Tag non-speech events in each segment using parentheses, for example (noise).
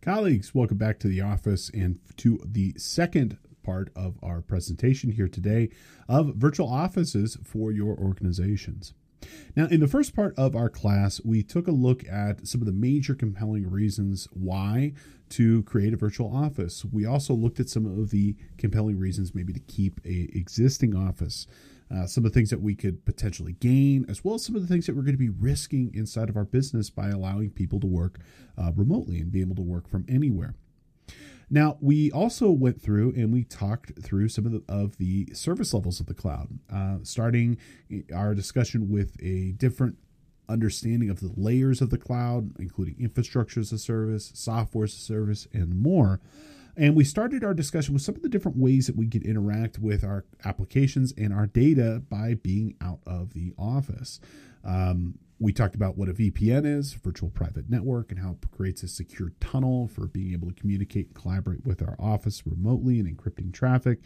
Colleagues, welcome back to the office and to the second part of our presentation here today of virtual offices for your organizations. Now, in the first part of our class, we took a look at some of the major compelling reasons why to create a virtual office. We also looked at some of the compelling reasons maybe to keep a existing office. Uh, some of the things that we could potentially gain, as well as some of the things that we're going to be risking inside of our business by allowing people to work uh, remotely and be able to work from anywhere. Now, we also went through and we talked through some of the, of the service levels of the cloud, uh, starting our discussion with a different understanding of the layers of the cloud, including infrastructure as a service, software as a service, and more. And we started our discussion with some of the different ways that we could interact with our applications and our data by being out of the office. Um, we talked about what a VPN is, virtual private network, and how it creates a secure tunnel for being able to communicate and collaborate with our office remotely and encrypting traffic,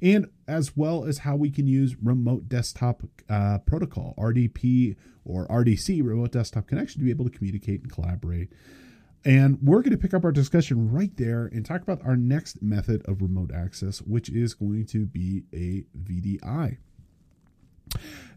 and as well as how we can use remote desktop uh, protocol, RDP or RDC, remote desktop connection, to be able to communicate and collaborate. And we're going to pick up our discussion right there and talk about our next method of remote access, which is going to be a VDI.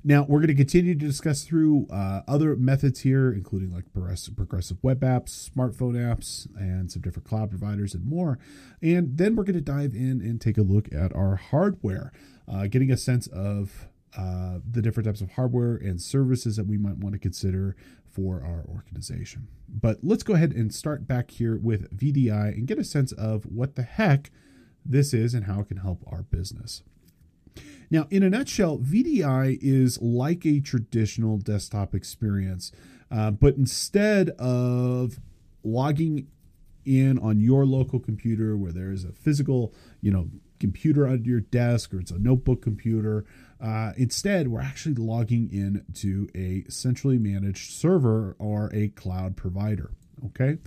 Now, we're going to continue to discuss through uh, other methods here, including like progressive web apps, smartphone apps, and some different cloud providers and more. And then we're going to dive in and take a look at our hardware, uh, getting a sense of uh, the different types of hardware and services that we might want to consider for our organization. But let's go ahead and start back here with VDI and get a sense of what the heck this is and how it can help our business. Now, in a nutshell, VDI is like a traditional desktop experience, uh, but instead of logging in on your local computer where there is a physical, you know, computer under your desk or it's a notebook computer, uh, instead we're actually logging in to a centrally managed server or a cloud provider. Okay.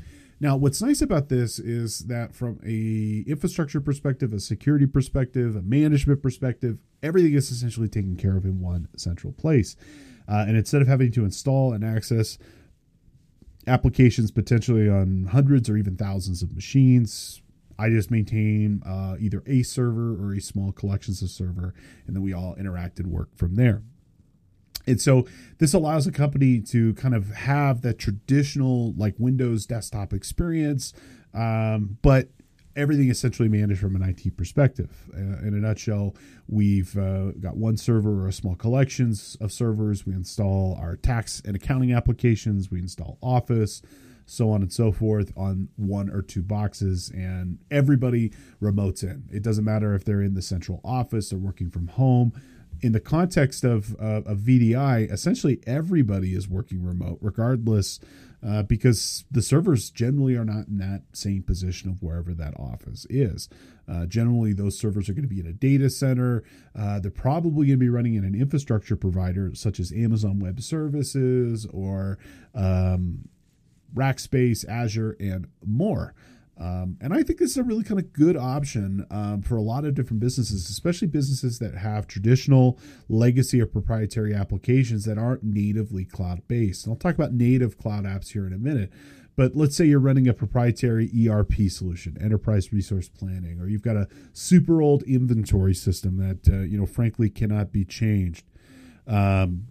Now, what's nice about this is that from a infrastructure perspective, a security perspective, a management perspective, everything is essentially taken care of in one central place. Uh, and instead of having to install and access applications potentially on hundreds or even thousands of machines, I just maintain uh, either a server or a small collections of server, and then we all interact and work from there. And so this allows a company to kind of have that traditional like Windows desktop experience, um, but everything essentially managed from an IT perspective. Uh, in a nutshell, we've uh, got one server or a small collections of servers. We install our tax and accounting applications. We install Office, so on and so forth on one or two boxes, and everybody remotes in. It doesn't matter if they're in the central office or working from home in the context of, uh, VDI, essentially everybody is working remote, regardless, uh, because the servers generally are not in that same position of wherever that office is. Uh, generally, those servers are going to be in a data center. Uh, they're probably going to be running in an infrastructure provider such as Amazon Web Services or um, Rackspace, Azure, and more. Um, and I think this is a really kind of good option um, for a lot of different businesses, especially businesses that have traditional legacy or proprietary applications that aren't natively cloud based. And I'll talk about native cloud apps here in a minute. But let's say you're running a proprietary ERP solution, enterprise resource planning, or you've got a super old inventory system that uh, you know frankly cannot be changed. Um,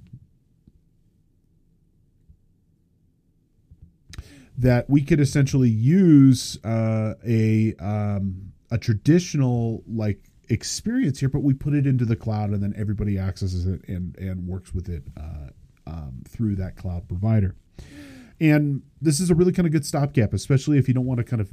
that we could essentially use uh, a um, a traditional like experience here, but we put it into the cloud, and then everybody accesses it and and works with it uh, um, through that cloud provider. And this is a really kind of good stopgap, especially if you don't want to kind of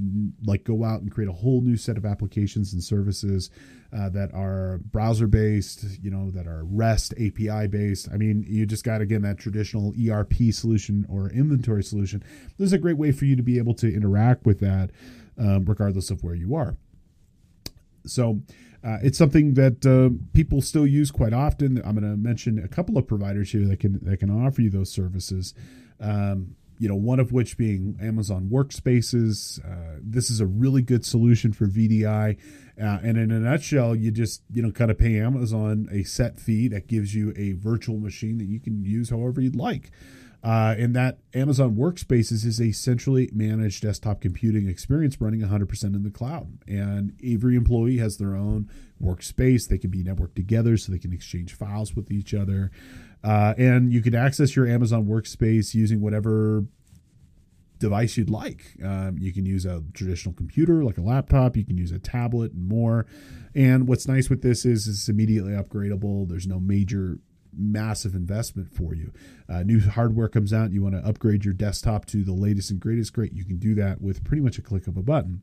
like go out and create a whole new set of applications and services uh, that are browser based, you know, that are REST API based. I mean, you just got again that traditional ERP solution or inventory solution. This is a great way for you to be able to interact with that, um, regardless of where you are. So, uh, it's something that uh, people still use quite often. I'm going to mention a couple of providers here that can that can offer you those services. Um, you know, one of which being Amazon Workspaces. Uh, this is a really good solution for VDI. Uh, and in a nutshell, you just, you know, kind of pay Amazon a set fee that gives you a virtual machine that you can use however you'd like. Uh, and that Amazon Workspaces is a centrally managed desktop computing experience running 100% in the cloud. And every employee has their own workspace. They can be networked together so they can exchange files with each other. Uh, and you can access your Amazon Workspace using whatever device you'd like. Um, you can use a traditional computer like a laptop, you can use a tablet and more. And what's nice with this is it's immediately upgradable. There's no major massive investment for you. Uh, new hardware comes out, you want to upgrade your desktop to the latest and greatest, great. You can do that with pretty much a click of a button.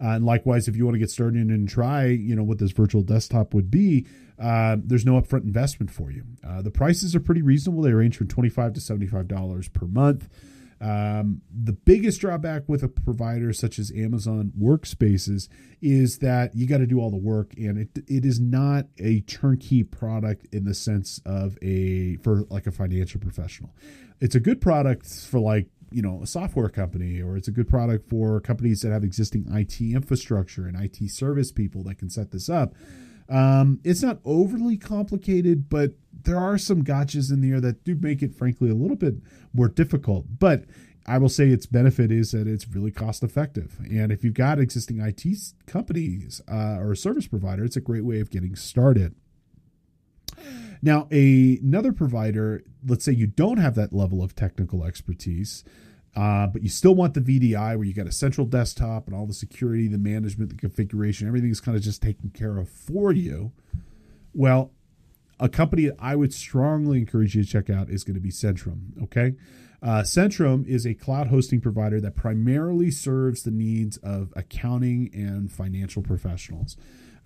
Uh, and likewise, if you want to get started and try, you know, what this virtual desktop would be, uh, there's no upfront investment for you. Uh, the prices are pretty reasonable. They range from 25 to $75 per month. Um, the biggest drawback with a provider such as Amazon Workspaces is that you got to do all the work, and it it is not a turnkey product in the sense of a for like a financial professional. It's a good product for like you know a software company, or it's a good product for companies that have existing IT infrastructure and IT service people that can set this up. Um, it's not overly complicated, but there are some gotchas in there that do make it, frankly, a little bit more difficult. But I will say its benefit is that it's really cost effective. And if you've got existing IT companies uh, or a service provider, it's a great way of getting started. Now, a, another provider, let's say you don't have that level of technical expertise, uh, but you still want the VDI where you got a central desktop and all the security, the management, the configuration, everything is kind of just taken care of for you. Well, a company I would strongly encourage you to check out is going to be Cetrom. Okay. Uh, Cetrom is a cloud hosting provider that primarily serves the needs of accounting and financial professionals,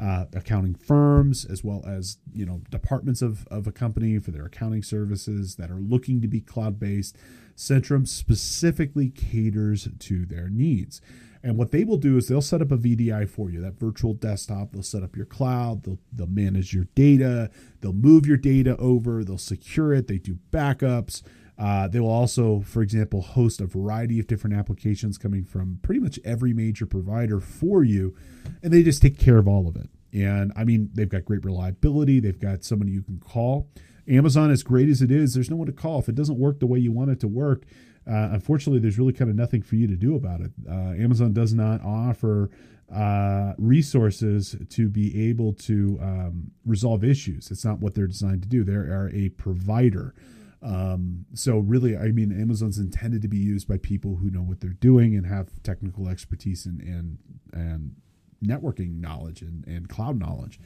uh, accounting firms, as well as you know departments of, of a company for their accounting services that are looking to be cloud based. Cetrom specifically caters to their needs. And what they will do is they'll set up a VDI for you, that virtual desktop. They'll set up your cloud. They'll, they'll manage your data. They'll move your data over. They'll secure it. They do backups. Uh, they will also, for example, host a variety of different applications coming from pretty much every major provider for you. And they just take care of all of it. And I mean, they've got great reliability. They've got somebody you can call. Amazon, as great as it is, there's no one to call. If it doesn't work the way you want it to work, uh, unfortunately, there's really kind of nothing for you to do about it. Uh, Amazon does not offer uh, resources to be able to um, resolve issues. It's not what they're designed to do. They are a provider. Um, so really, I mean, Amazon's intended to be used by people who know what they're doing and have technical expertise and and, and networking knowledge and, and cloud knowledge.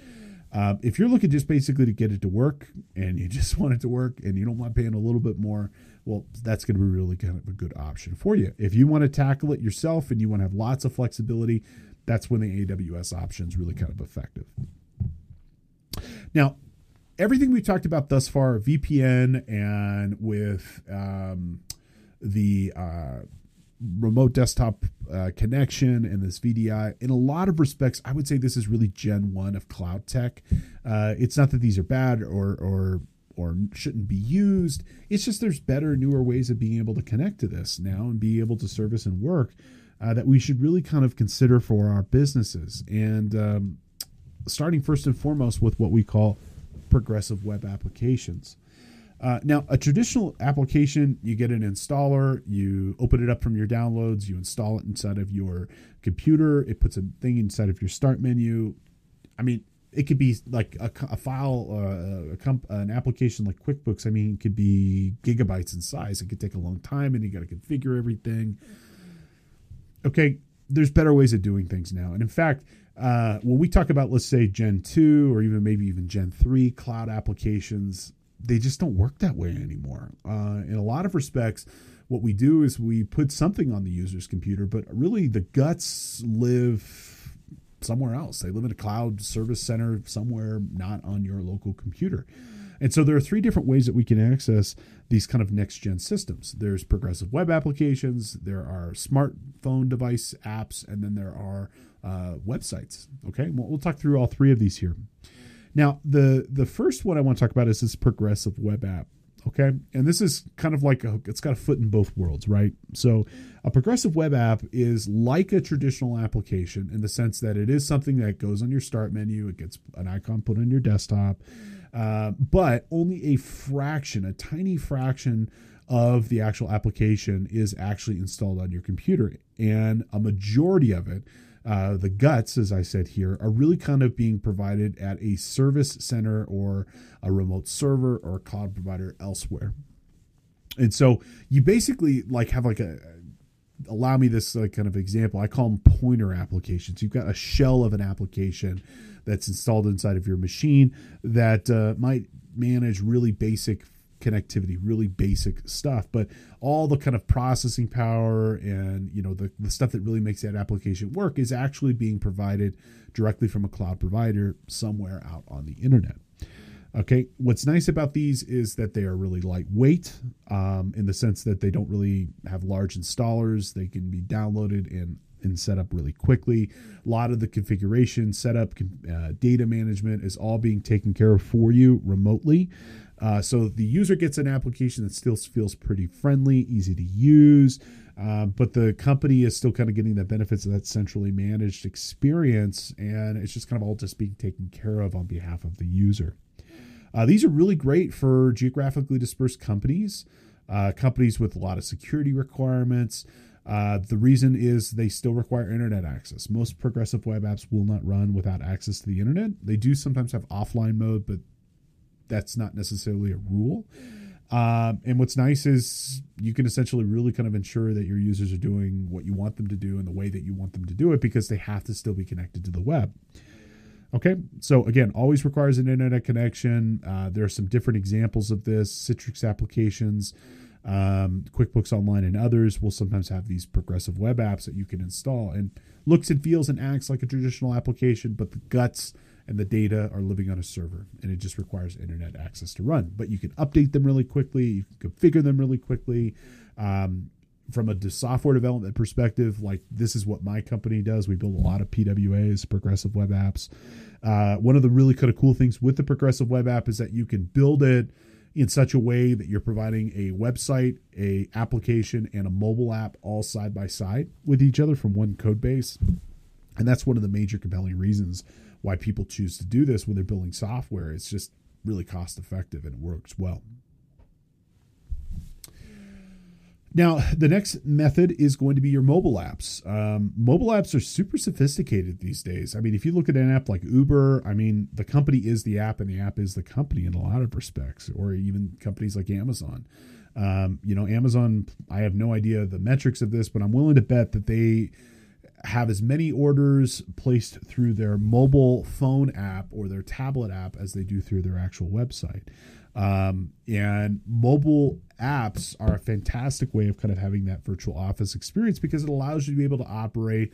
Uh, if you're looking just basically to get it to work and you (laughs) just want it to work and you don't want paying a little bit more, well, that's going to be really kind of a good option for you. If you want to tackle it yourself and you want to have lots of flexibility, that's when the AWS option is really kind of effective. Now, everything we've talked about thus far, VPN and with um, the uh, remote desktop uh, connection and this VDI. In a lot of respects, I would say this is really Gen one of cloud tech. Uh, it's not that these are bad or or or shouldn't be used. It's just there's better, newer ways of being able to connect to this now and be able to service and work uh, that we should really kind of consider for our businesses. And um, starting first and foremost with what we call progressive web applications. Uh, now, a traditional application, you get an installer, you open it up from your downloads, you install it inside of your computer, it puts a thing inside of your start menu. I mean, it could be like a, a file, uh, a comp, an application like QuickBooks. I mean, it could be gigabytes in size. It could take a long time, and you got to configure everything. Okay, there's better ways of doing things now, and in fact, uh, when we talk about, let's say, Gen two or even maybe even Gen three cloud applications, they just don't work that way anymore. Uh, in a lot of respects, what we do is we put something on the user's computer, but really the guts live somewhere else. They live in a cloud service center somewhere not on your local computer. And so there are three different ways that we can access these kind of next gen systems. There's progressive web applications, there are smartphone device apps, and then there are uh, websites. Okay, well, we'll talk through all three of these here. Now, the the first one I want to talk about is this progressive web app. Okay, and this is kind of like a, it's got a foot in both worlds, right? So, a progressive web app is like a traditional application in the sense that it is something that goes on your start menu, it gets an icon put on your desktop, uh, but only a fraction, a tiny fraction of the actual application is actually installed on your computer. And a majority of it, uh, the guts, as I said here, are really kind of being provided at a service center or a remote server or cloud provider elsewhere. And so you basically like have like a allow me this like kind of example. I call them pointer applications. You've got a shell of an application that's installed inside of your machine that uh, might manage really basic connectivity, really basic stuff. But all the kind of processing power and you know the, the stuff that really makes that application work is actually being provided directly from a cloud provider somewhere out on the internet. Okay, what's nice about these is that they are really lightweight um, in the sense that they don't really have large installers. They can be downloaded and and set up really quickly. A lot of the configuration, setup, uh, data management is all being taken care of for you remotely. Uh, so the user gets an application that still feels pretty friendly, easy to use, um, but the company is still kind of getting the benefits of that centrally managed experience, and it's just kind of all just being taken care of on behalf of the user. Uh, these are really great for geographically dispersed companies, uh, companies with a lot of security requirements. Uh, the reason is they still require internet access. Most progressive web apps will not run without access to the internet. They do sometimes have offline mode, but that's not necessarily a rule. Um, and what's nice is you can essentially really kind of ensure that your users are doing what you want them to do in the way that you want them to do it because they have to still be connected to the web. Okay, so again, always requires an internet connection. Uh, there are some different examples of this. Citrix applications, um, QuickBooks Online, and others will sometimes have these progressive web apps that you can install and looks and feels and acts like a traditional application, but the guts and the data are living on a server and it just requires internet access to run. But you can update them really quickly, you can configure them really quickly. Um, from a software development perspective, like this is what my company does. We build a lot of PWAs, progressive web apps. Uh, one of the really kind of cool things with the progressive web app is that you can build it in such a way that you're providing a website, a application, and a mobile app all side by side with each other from one code base. And that's one of the major compelling reasons why people choose to do this when they're building software. It's just really cost effective and it works well. Now, the next method is going to be your mobile apps. Um, mobile apps are super sophisticated these days. I mean, if you look at an app like Uber, I mean, the company is the app and the app is the company in a lot of respects, or even companies like Amazon. Um, you know, Amazon, I have no idea the metrics of this, but I'm willing to bet that they have as many orders placed through their mobile phone app or their tablet app as they do through their actual website. Um, and mobile apps are a fantastic way of kind of having that virtual office experience because it allows you to be able to operate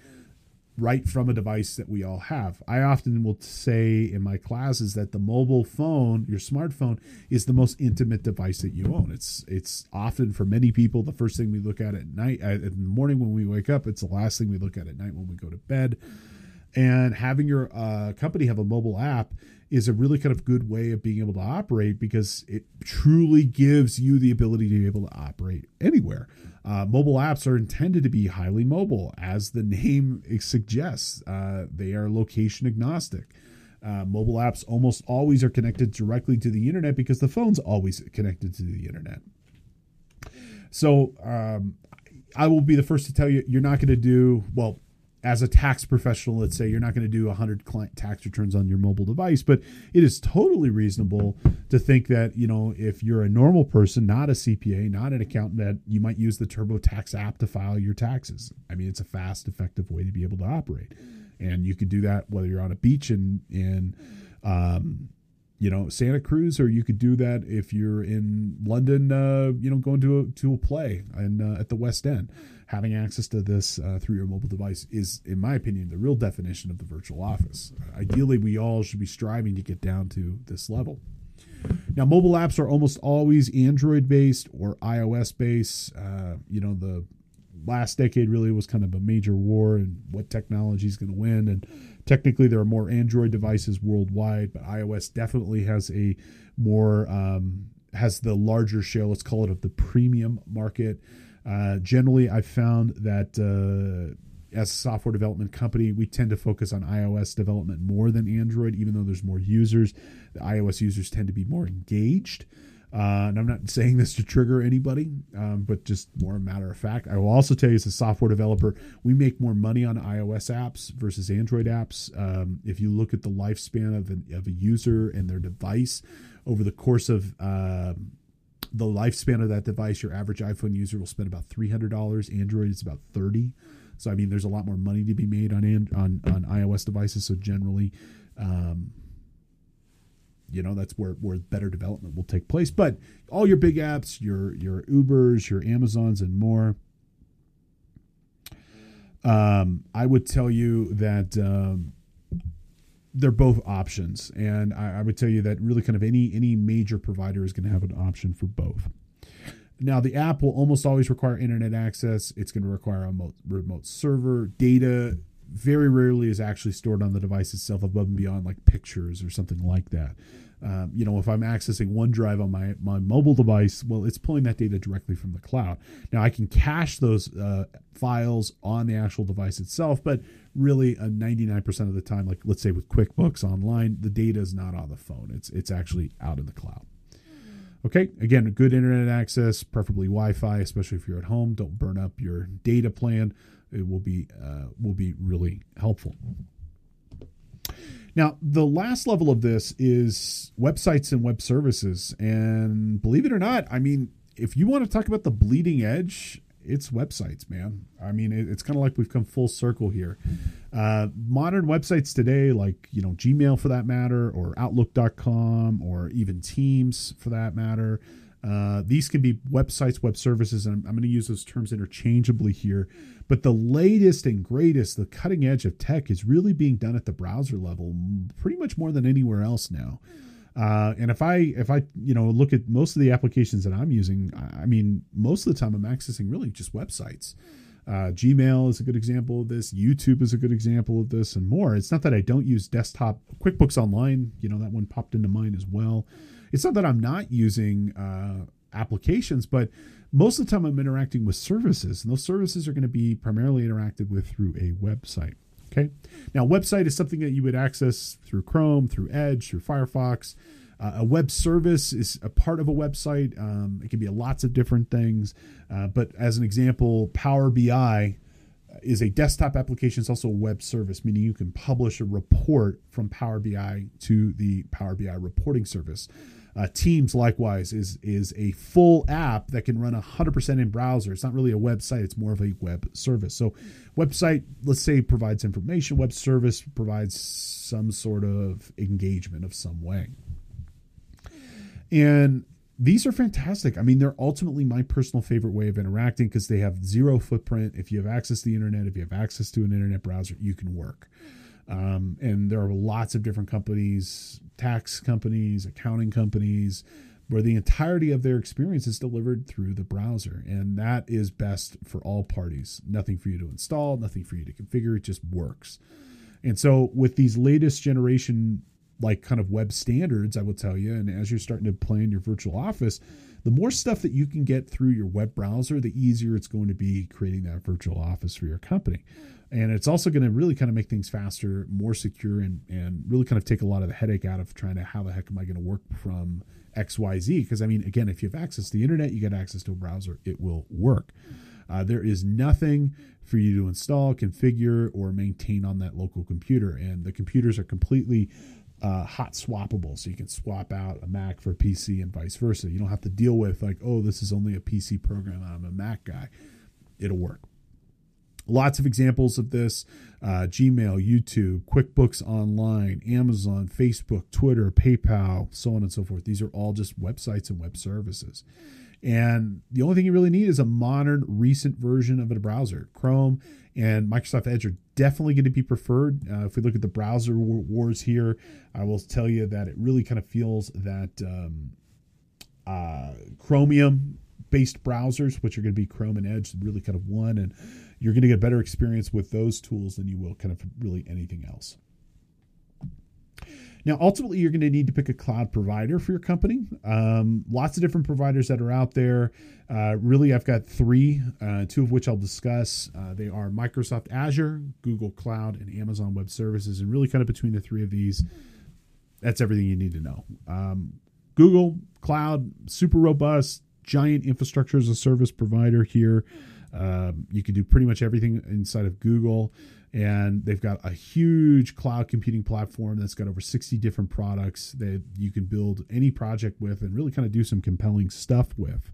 right from a device that we all have. I often will say in my classes that the mobile phone, your smartphone, is the most intimate device that you own. It's it's often for many people the first thing we look at at night, in the morning when we wake up. It's the last thing we look at at night when we go to bed. And having your uh, company have a mobile app is a really kind of good way of being able to operate because it truly gives you the ability to be able to operate anywhere. Uh, mobile apps are intended to be highly mobile, as the name suggests. Uh, they are location agnostic. Uh, mobile apps almost always are connected directly to the internet because the phone's always connected to the internet. So um, I will be the first to tell you, you're not going to do well as a tax professional, let's say you're not going to do 100 client tax returns on your mobile device, but it is totally reasonable to think that, you know, if you're a normal person, not a CPA, not an accountant, that you might use the TurboTax app to file your taxes. I mean, it's a fast, effective way to be able to operate. And you could do that whether you're on a beach in, in, um, you know Santa Cruz, or you could do that if you're in London, uh, you know, going to a to a play and uh, at the West End. Having access to this uh, through your mobile device is, in my opinion, the real definition of the virtual office. ideally, we all should be striving to get down to this level. Now, mobile apps are almost always Android based or iOS based. Uh, you know, the last decade really was kind of a major war and what technology is going to win and Technically, there are more Android devices worldwide, but iOS definitely has a more um, has the larger share. Let's call it of the premium market. Uh, generally, I've found that uh, as a software development company, we tend to focus on iOS development more than Android, even though there's more users. The iOS users tend to be more engaged. Uh, and I'm not (laughs) saying this to trigger anybody, um, but just more a matter of fact. I will also tell you, as a software developer, we make more money on iOS apps versus Android apps. Um, if you look at the lifespan of, an, of a user and their device over the course of uh, the lifespan of that device, your average iPhone user will spend about $300. Android is about 30 So, I mean, there's a lot more money to be made on, on, on iOS devices. So, generally, um, you know that's where where better development will take place but all your big apps your your ubers your amazons and more um, i would tell you that um, they're both options. And I, I, would tell you that really kind of any any major provider is going to have an option for both. Now the app will almost always require internet access. It's going to require a remote, remote server. Data very rarely is actually stored on the device itself above and beyond like pictures or something like that. Um, you know, if I'm accessing OneDrive on my, my mobile device, well, it's pulling that data directly from the cloud. Now, I can cache those uh, files on the actual device itself, but really, a 99% of the time, like let's say with QuickBooks Online, the data is not on the phone. It's it's actually out in the cloud. Okay, again, good internet access, preferably Wi-Fi, especially if you're at home. Don't burn up your data plan it will be uh, will be really helpful. Now, the last level of this is websites and web services, and believe it or not, I mean, if you want to talk about the bleeding edge, it's websites, man. I mean, it, it's kind of like we've come full circle here. Uh, modern websites today, like you know Gmail for that matter, or Outlook.com, or even Teams for that matter. Uh, these can be websites, web services, and I'm, I'm going to use those terms interchangeably here. But the latest and greatest, the cutting edge of tech is really being done at the browser level, pretty much more than anywhere else now. Uh, and if I if I you know look at most of the applications that I'm using, I mean most of the time I'm accessing really just websites. Uh, Gmail is a good example of this. YouTube is a good example of this, and more. It's not that I don't use desktop QuickBooks Online. You know that one popped into mind as well. It's not that I'm not using uh, applications, but most of the time I'm interacting with services, and those services are going to be primarily interacted with through a website. Okay. Now, website is something that you would access through Chrome, through Edge, through Firefox. Uh, a web service is a part of a website. Um, it can be lots of different things. Uh, but as an example, Power BI is a desktop application. It's also a web service, meaning you can publish a report from Power BI to the Power BI reporting service. Uh, Teams likewise is is a full app that can run 100% in browser. It's not really a website; it's more of a web service. So, website, let's say, provides information. Web service provides some sort of engagement of some way. And these are fantastic. I mean, they're ultimately my personal favorite way of interacting because they have zero footprint. If you have access to the internet, if you have access to an internet browser, you can work. Um, and there are lots of different companies, tax companies, accounting companies, where the entirety of their experience is delivered through the browser. And that is best for all parties. Nothing for you to install, nothing for you to configure. It just works. And so, with these latest generation, like kind of web standards, I will tell you, and as you're starting to plan your virtual office, the more stuff that you can get through your web browser, the easier it's going to be creating that virtual office for your company and it's also going to really kind of make things faster more secure and and really kind of take a lot of the headache out of trying to how the heck am i going to work from xyz because i mean again if you have access to the internet you get access to a browser it will work. Uh, there is nothing for you to install configure or maintain on that local computer and the computers are completely uh, hot swappable. So you can swap out a mac for a pc and vice versa. You don't have to deal with like oh this is only a pc program i'm a mac guy. It'll work Lots of examples of this uh, Gmail, YouTube, QuickBooks Online, Amazon, Facebook, Twitter, PayPal, so on and so forth. These are all just websites and web services. And the only thing you really need is a modern, recent version of a browser. Chrome and Microsoft Edge are definitely going to be preferred. Uh, if we look at the browser wars here, I will tell you that it really kind of feels that um, uh, Chromium based browsers, which are going to be Chrome and Edge, really kind of won. And you're going to get a better experience with those tools than you will kind of really anything else. Now, ultimately, you're going to need to pick a cloud provider for your company. Um, lots of different providers that are out there. Uh, really, I've got three, uh, two of which I'll discuss. Uh, they are Microsoft Azure, Google Cloud, and Amazon Web Services. And really, kind of between the three of these, that's everything you need to know. Um, Google Cloud, super robust, giant infrastructure as a service provider here. Um, you can do pretty much everything inside of Google. And they've got a huge cloud computing platform that's got over 60 different products that you can build any project with and really kind of do some compelling stuff with.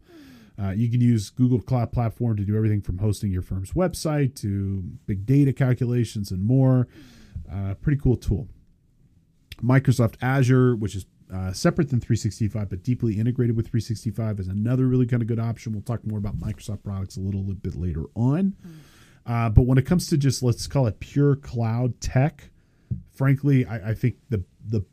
Uh, you can use Google Cloud Platform to do everything from hosting your firm's website to big data calculations and more. Uh, pretty cool tool. Microsoft Azure, which is uh, separate than 365 but deeply integrated with 365, is another really kind of good option. We'll talk more about Microsoft products a little bit later on. Uh, but when it comes to just let's call it pure cloud tech, frankly, I, I think the the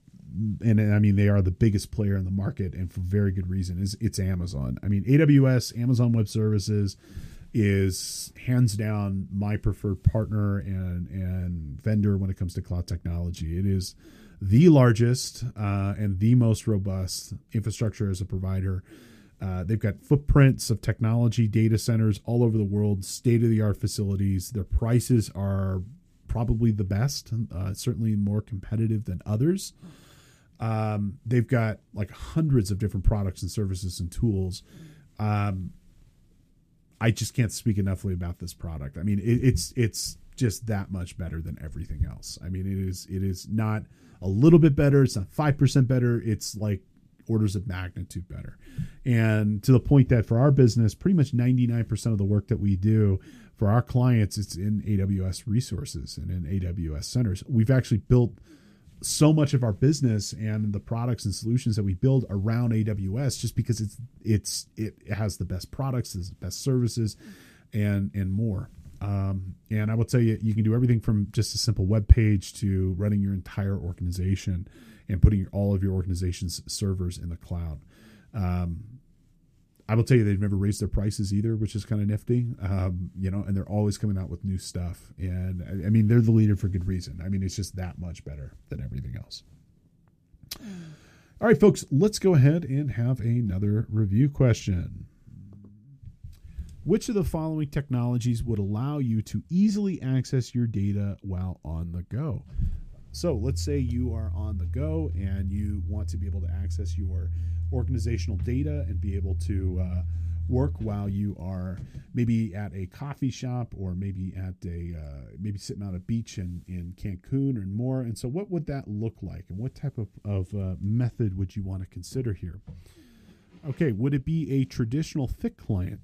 and I mean they are the biggest player in the market, and for very good reason. Is it's Amazon. I mean AWS, Amazon Web Services, is hands down my preferred partner and and vendor when it comes to cloud technology. It is the largest uh, and the most robust infrastructure as a provider. Uh, they've got footprints of technology data centers all over the world, state of the art facilities. Their prices are probably the best, uh, certainly more competitive than others. Um, they've got like hundreds of different products and services and tools. Um, I just can't speak enoughly about this product. I mean, it, it's it's just that much better than everything else. I mean, it is it is not a little bit better. It's not five percent better. It's like orders of magnitude better. And to the point that for our business, pretty much 99% of the work that we do for our clients, it's in AWS resources and in AWS centers. We've actually built so much of our business and the products and solutions that we build around AWS just because it's it's it has the best products, the best services, and and more. Um, and I will tell you, you can do everything from just a simple web page to running your entire organization and putting all of your organization's servers in the cloud. Um, I will tell you they've never raised their prices either, which is kind of nifty. Um, you know, and they're always coming out with new stuff. And I, I, mean, they're the leader for good reason. I mean, it's just that much better than everything else. All right, folks, let's go ahead and have another review question. Which of the following technologies would allow you to easily access your data while on the go? So let's say you are on the go and you want to be able to access your organizational data and be able to uh, work while you are maybe at a coffee shop or maybe at a uh, maybe sitting on a beach in, in Cancun or more. And so, what would that look like, and what type of, of uh, method would you want to consider here? Okay, would it be a traditional thick client?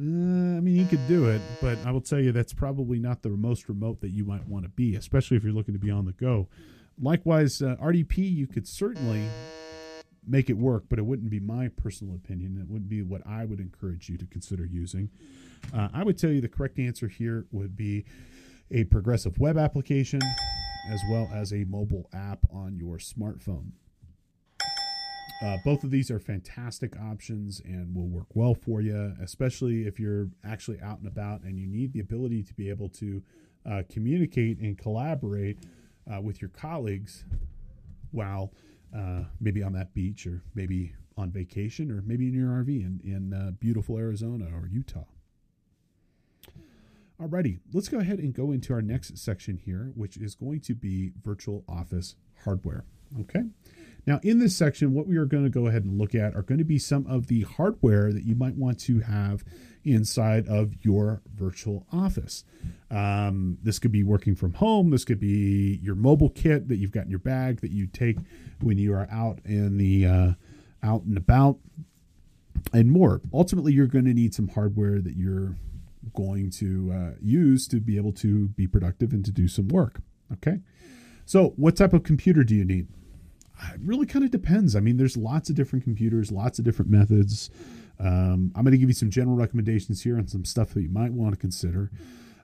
Uh, I mean, you could do it, but I will tell you that's probably not the most remote that you might want to be, especially if you're looking to be on the go. Likewise, uh, RDP, you could certainly make it work, but it wouldn't be my personal opinion. It wouldn't be what I would encourage you to consider using. Uh, I would tell you the correct answer here would be a progressive web application as well as a mobile app on your smartphone. Uh, both of these are fantastic options and will work well for you, especially if you're actually out and about and you need the ability to be able to uh, communicate and collaborate uh, with your colleagues while uh, maybe on that beach or maybe on vacation or maybe in your RV in, in uh, beautiful Arizona or Utah. Alrighty, let's go ahead and go into our next section here, which is going to be virtual office hardware. Okay. Now, in this section, what we are going to go ahead and look at are going to be some of the hardware that you might want to have inside of your virtual office. Um, this could be working from home. This could be your mobile kit that you've got in your bag that you take when you are out in the uh, out and about, and more. Ultimately, you're going to need some hardware that you're going to uh, use to be able to be productive and to do some work. Okay. So, what type of computer do you need? It really kind of depends. I mean, there's lots of different computers, lots of different methods. Um, I'm going to give you some general recommendations here on some stuff that you might want to consider.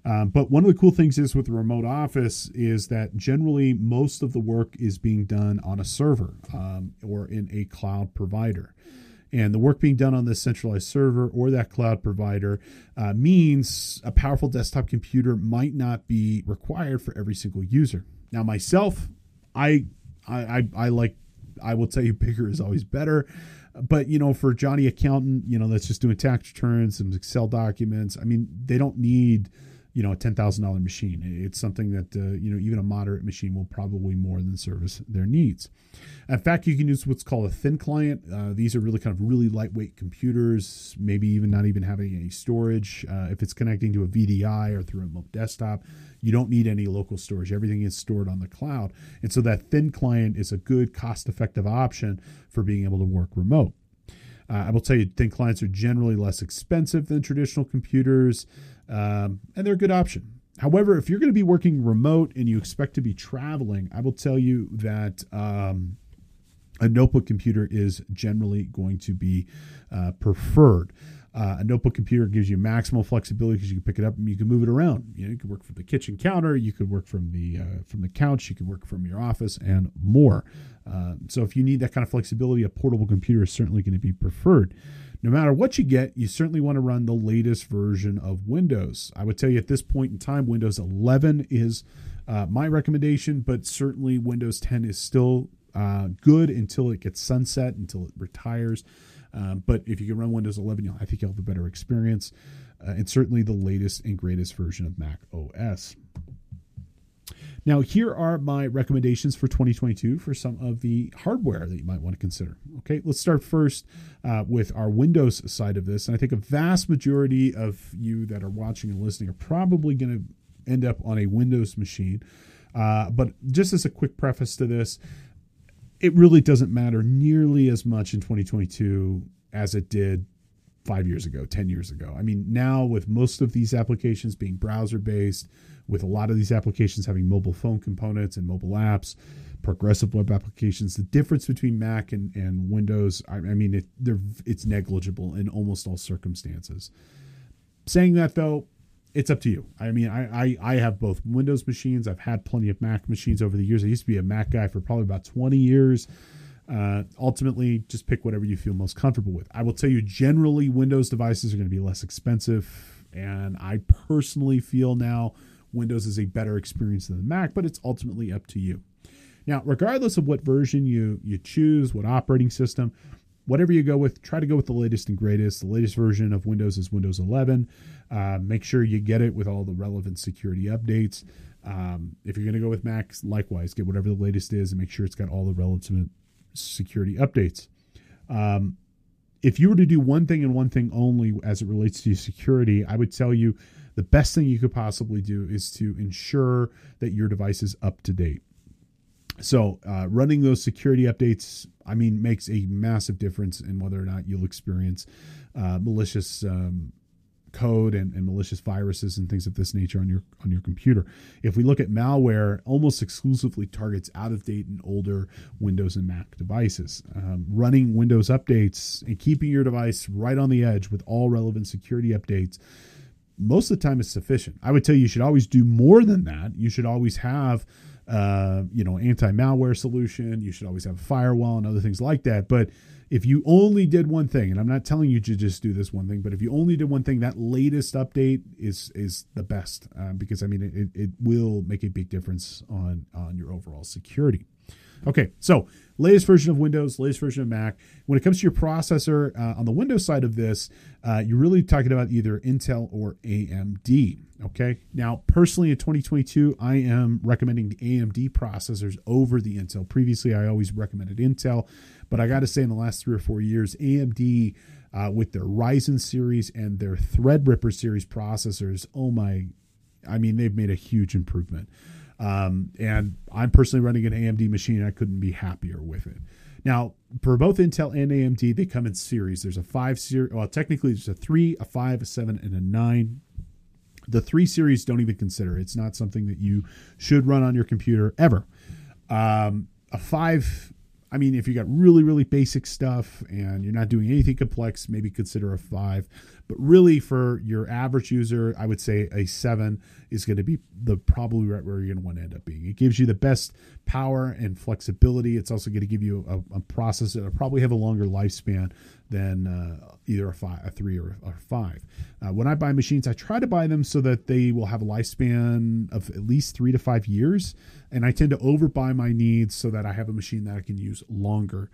Um, but one of the cool things is with the remote office is that generally most of the work is being done on a server um, or in a cloud provider. And the work being done on this centralized server or that cloud provider uh, means a powerful desktop computer might not be required for every single user. Now, myself, I I, I, like I will tell you (laughs) bigger is always better. But you know, for Johnny accountant, you know, that's just doing tax returns, some Excel documents. I mean, they don't need, you know a ten thousand dollar machine. It's something that uh, you know even a moderate machine will probably more than service their needs. In fact, you can use what's called a thin client. Uh, these are really kind of really lightweight computers, maybe even not even having any storage. Uh, if it's connecting to a VDI or through a remote desktop, you don't need any local storage. Everything is stored on the cloud, and so that thin client is a good cost-effective option for being able to work remote. Uh, I will tell you, thin clients are generally less expensive than traditional computers um, and they're a good option. However, if you're going to be working remote and you expect to be traveling, I will tell you that um, a notebook computer is generally going to be uh, preferred. Uh, a notebook computer gives you maximal flexibility because you can pick it up and you can move it around. You know, you can work from the kitchen counter, you could work from the uh, from the couch, you could work from your office, and more. Uh, so, if you need that kind of flexibility, a portable computer is certainly going to be preferred no matter what you get, you certainly want to run the latest version of Windows. I would tell you at this point in time, Windows 11 is uh, my recommendation, but certainly Windows 10 is still uh, good until it gets sunset, until it retires. Um, but if you can run Windows 11, I think you'll have a better experience. Uh, and certainly the latest and greatest version of Mac OS. Now, here are my recommendations for 2022 for some of the hardware that you might want to consider. Okay, let's start first uh, with our Windows side of this. And I think a vast majority of you that are watching and listening are probably going to end up on a Windows machine. Uh, but just as a quick preface to this, it really doesn't matter nearly as much in 2022 as it did five years ago, 10 years ago. I mean, now with most of these applications being browser based, with a lot of these applications having mobile phone components and mobile apps, progressive web applications, the difference between Mac and, and Windows, I, I mean, it, it's negligible in almost all circumstances. Saying that though, it's up to you. I mean, I, I, I have both Windows machines. I've had plenty of Mac machines over the years. I used to be a Mac guy for probably about 20 years. Uh, ultimately, just pick whatever you feel most comfortable with. I will tell you, generally, Windows devices are going to be less expensive. And I personally feel now Windows is a better experience than the Mac, but it's ultimately up to you. Now, regardless of what version you you choose, what operating system, whatever you go with, try to go with the latest and greatest. The latest version of Windows is Windows 11. Uh, make sure you get it with all the relevant security updates. Um, if you're going to go with Mac, likewise, get whatever the latest is and make sure it's got all the relevant security updates. Um, if you were to do one thing and one thing only as it relates to security, I would tell you the best thing you could possibly do is to ensure that your device is up to date. So, uh, running those security updates, I mean, makes a massive difference in whether or not you'll experience uh, malicious um, code and, and, malicious viruses and things of this nature on your on your computer. If we look at malware, almost exclusively targets out of date and older Windows and Mac devices. Um, running Windows updates and keeping your device right on the edge with all relevant security updates most of the time is sufficient. I would tell you you should always do more than that. You should always have uh, you know, anti-malware solution. You should always have a firewall and other things like that. But if you only did one thing, and I'm not telling you to just do this one thing, but if you only did one thing, that latest update is is the best uh, because I mean it, it will make a big difference on on your overall security. Okay, so latest version of Windows, latest version of Mac. When it comes to your processor, uh, on the Windows side of this, uh, you're really talking about either Intel or AMD. Okay, now personally in 2022, I am recommending the AMD processors over the Intel. Previously, I always recommended Intel, but I got to say, in the last three or four years, AMD uh, with their Ryzen series and their Threadripper series processors, oh my, I mean, they've made a huge improvement. Um, and I'm personally running an AMD machine. I couldn't be happier with it. Now, for both Intel and AMD, they come in series. There's a five series. Well, technically, there's a three, a five, a seven, and a nine. The three series don't even consider. It's not something that you should run on your computer ever. Um, a five I mean, if you got really, really basic stuff and you're not doing anything complex, maybe consider a five. But really, for your average user, I would say a seven is going to be the probably right where you're going to want to end up being. It gives you the best power and flexibility. It's also going to give you a, a processor that will probably have a longer lifespan than uh, either a five, a three, or a five. Uh, when I buy machines, I try to buy them so that they will have a lifespan of at least three to five years, and I tend to overbuy my needs so that I have a machine that I can use longer.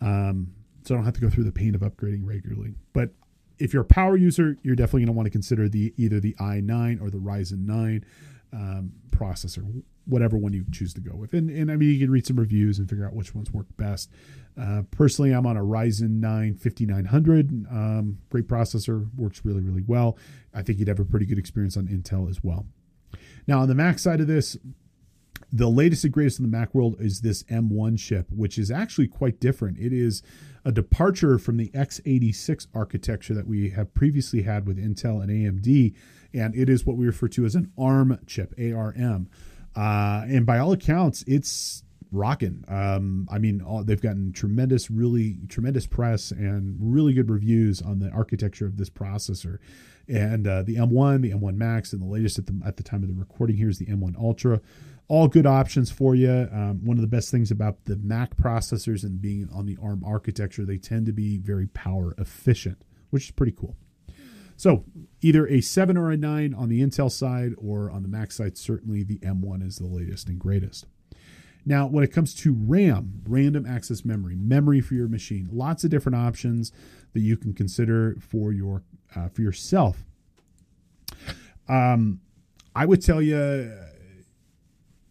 Um, so I don't have to go through the pain of upgrading regularly. But if you're a power user, you're definitely going to want to consider the either the i9 or the Ryzen 9 um, processor, whatever one you choose to go with. And, and I mean, you can read some reviews and figure out which ones work best. Uh, personally, I'm on a Ryzen 9 5900. Um, great processor, works really, really well. I think you'd have a pretty good experience on Intel as well. Now, on the Mac side of this, the latest and greatest in the Mac world is this M1 chip, which is actually quite different. It is a departure from the x86 architecture that we have previously had with Intel and AMD, and it is what we refer to as an ARM chip, ARM. Uh, and by all accounts, it's rocking. Um, I mean, all, they've gotten tremendous, really tremendous press and really good reviews on the architecture of this processor. And uh, the M1, the M1 Max, and the latest at the at the time of the recording here is the M1 Ultra all good options for you. Um, one of the best things about the Mac processors and being on the ARM architecture, they tend to be very power efficient, which is pretty cool. So either a 7 or a 9 on the Intel side or on the Mac side, certainly the M1 is the latest and greatest. Now, when it comes to RAM, random access memory, memory for your machine, lots of different options that you can consider for your uh, for yourself. Um, I would tell you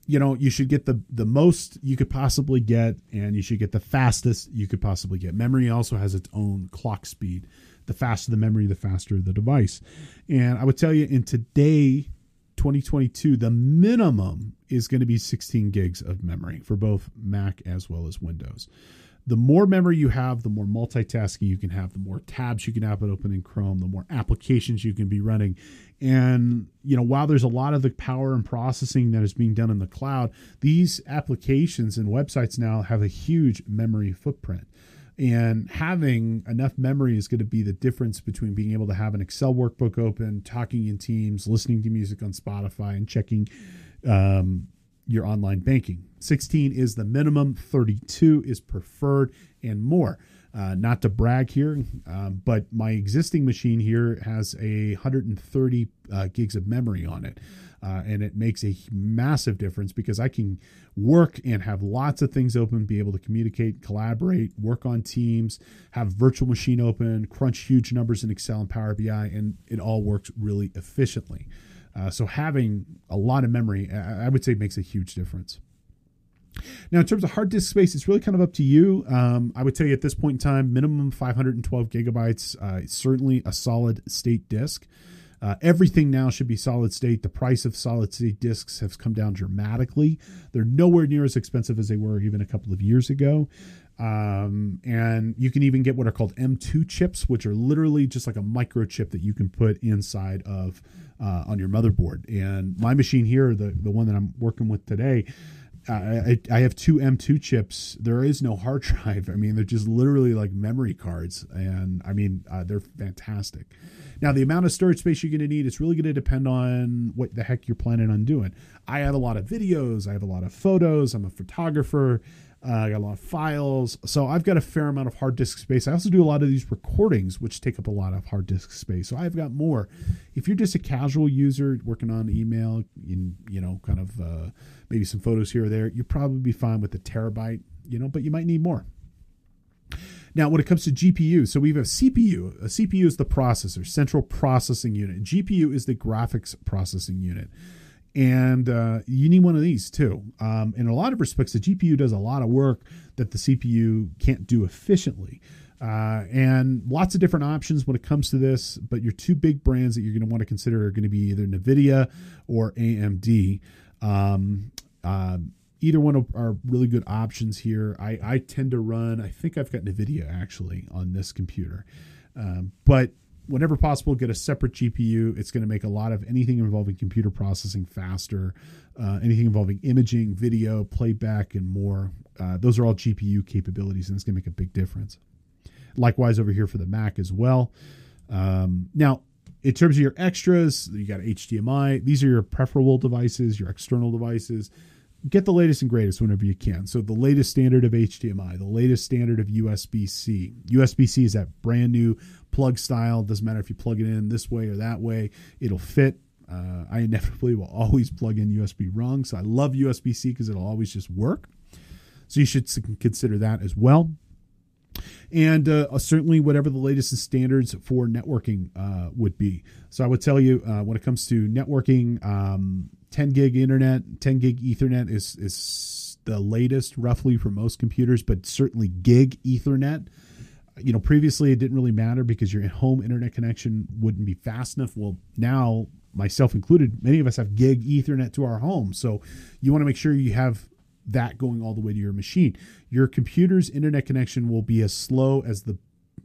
you know you should get the the most you could possibly get and you should get the fastest you could possibly get. Memory also has its own clock speed. The faster the memory the faster the device. And i would tell you in today 2022 the minimum is going to be 16 gigs of memory for both mac as well as windows the more memory you have, the more multitasking you can have, the more tabs you can have open in Chrome, the more applications you can be running. And, you know, while there's a lot of the power and processing that is being done in the cloud, these applications and websites now have a huge memory footprint. And having enough memory is going to be the difference between being able to have an Excel workbook open, talking in Teams, listening to music on Spotify, and checking um, your online banking. 16 is the minimum, 32 is preferred, and more. Uh, not to brag here, um, but my existing machine here has a 130 uh, gigs of memory on it. Uh, and it makes a massive difference because I can work and have lots of things open, be able to communicate, collaborate, work on teams, have virtual machine open, crunch huge numbers in Excel and Power BI, and it all works really efficiently. Uh, so having a lot of memory, I, would say, makes a huge difference. Now, in terms of hard disk space, it's really kind of up to you. Um, I would tell you at this point in time, minimum 512 gigabytes, uh, certainly a solid state disk. Uh, everything now should be solid state. The price of solid state disks has come down dramatically. They're nowhere near as expensive as they were even a couple of years ago. Um, and you can even get what are called M2 chips, which are literally just like a microchip that you can put inside of uh, on your motherboard. And my machine here, the the one that I'm working with today, I, I have two M2 chips. There is no hard (laughs) drive. I mean, they're just literally like memory cards, and I mean, uh, they're fantastic. Now, the amount of storage space you're going to need is really going to depend on what the heck you're planning on doing. I have a lot of videos. I have a lot of photos. I'm a photographer. Uh, I got a lot of files. So I've got a fair amount of hard disk space. I also do a lot of these recordings, which take up a lot of hard disk space. So I've got more. If you're just a casual user working on email, in you know, kind of uh, maybe some photos here or there, you'd probably be fine with a terabyte, you know, but you might need more. Now, when it comes to GPU, so we have a CPU. A CPU is the processor, central processing unit. GPU is the graphics processing unit and uh, you need one of these too. Um, in a lot of respects, the GPU does a lot of work that the CPU can't do efficiently. Uh, and lots of different options when it comes to this, but your two big brands that you're going to want to consider are going to be either NVIDIA or AMD. Um, uh, either one are really good options here. I, I tend to run, I think I've got NVIDIA actually on this computer. Um, but whenever possible, get a separate GPU. It's going to make a lot of anything involving computer processing faster, uh, anything involving imaging, video, playback, and more. Uh, those are all GPU capabilities, and it's going to make a big difference. Likewise, over here for the Mac as well. Um, now, in terms of your extras, you got HDMI. These are your preferable devices, your external devices get the latest and greatest whenever you can. So the latest standard of HDMI, the latest standard of USB-C. USB-C is that brand new plug style. It Doesn't matter if you plug it in this way or that way, it'll fit. Uh, I inevitably will always plug in USB wrong, so I love USB-C because it'll always just work. So you should consider that as well. and uh, certainly whatever the latest standards for networking uh, would be. So I would tell you uh, when it comes to networking, um, 10 gig internet, 10 gig Ethernet is is the latest roughly for most computers, but certainly gig Ethernet. You know, previously it didn't really matter because your home internet connection wouldn't be fast enough. Well, now myself included, many of us have gig Ethernet to our home. So you want to make sure you have that going all the way to your machine. Your computer's internet connection will be as slow as the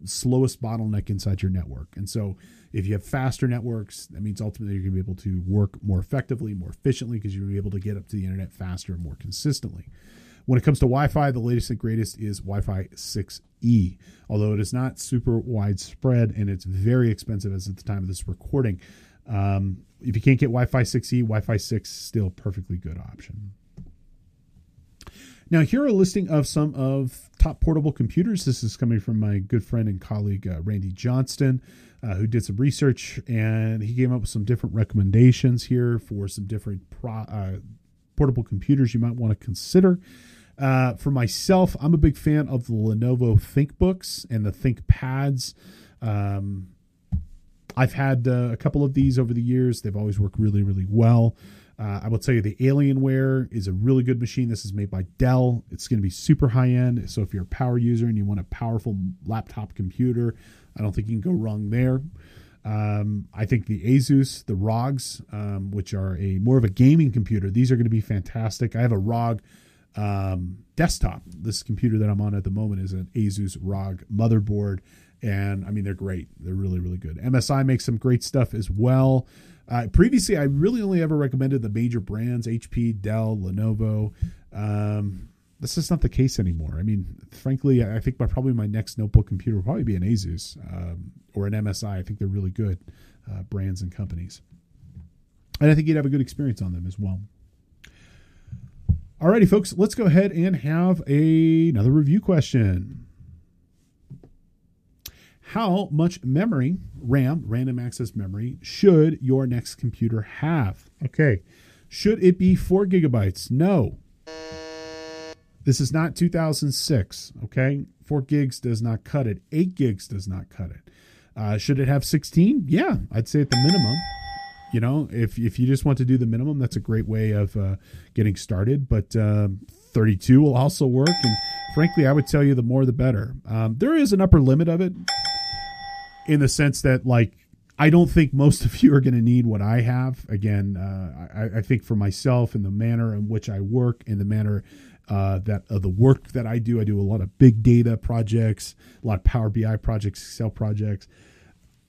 slowest bottleneck inside your network. And so if you have faster networks, that means ultimately you're going to be able to work more effectively, more efficiently because you'll be able to get up to the internet faster and more consistently. When it comes to Wi Fi, the latest and greatest is Wi Fi 6E, although it is not super widespread and it's very expensive as at the time of this recording. Um, if you can't get Wi Fi 6E, Wi Fi 6 still perfectly good option. Now, here are a listing of some of top portable computers. This is coming from my good friend and colleague uh, Randy Johnston, uh, who did some research and he came up with some different recommendations here for some different pro, uh, portable computers you might want to consider. Uh, for myself, I'm a big fan of the Lenovo ThinkBooks and the ThinkPads. Um, I've had uh, a couple of these over the years. They've always worked really, really well. Uh, I will tell you the Alienware is a really good machine. This is made by Dell. It's going to be super high end. So if you're a power user and you want a powerful laptop computer, I don't think you can go wrong there. Um, I think the Asus, the ROGs, um, which are a more of a gaming computer, these are going to be fantastic. I have a ROG um, desktop. This computer that I'm on at the moment is an Asus ROG motherboard, and I mean they're great. They're really really good. MSI makes some great stuff as well. Uh, previously, I really only ever recommended the major brands: HP, Dell, Lenovo. Um, that's just not the case anymore. I mean, frankly, I think my probably my next notebook computer will probably be an Asus um, or an MSI. I think they're really good uh, brands and companies, and I think you'd have a good experience on them as well. Alrighty, folks, let's go ahead and have a, another review question. How much memory, RAM, random access memory, should your next computer have? Okay. Should it be four gigabytes? No. This is not 2006. Okay. Four gigs does not cut it. Eight gigs does not cut it. Uh, should it have 16? Yeah, I'd say at the minimum. You know, if if you just want to do the minimum, that's a great way of uh, getting started. But uh, 32 will also work. And frankly, I would tell you the more the better. Um, there is an upper limit of it in the sense that like I don't think most of (laughs) you are going to need what I have. Again, uh, I, I, think for myself and the manner in which I work and the manner uh, that of the work that I do, I do a lot of big data projects, a lot of Power BI projects, Excel projects.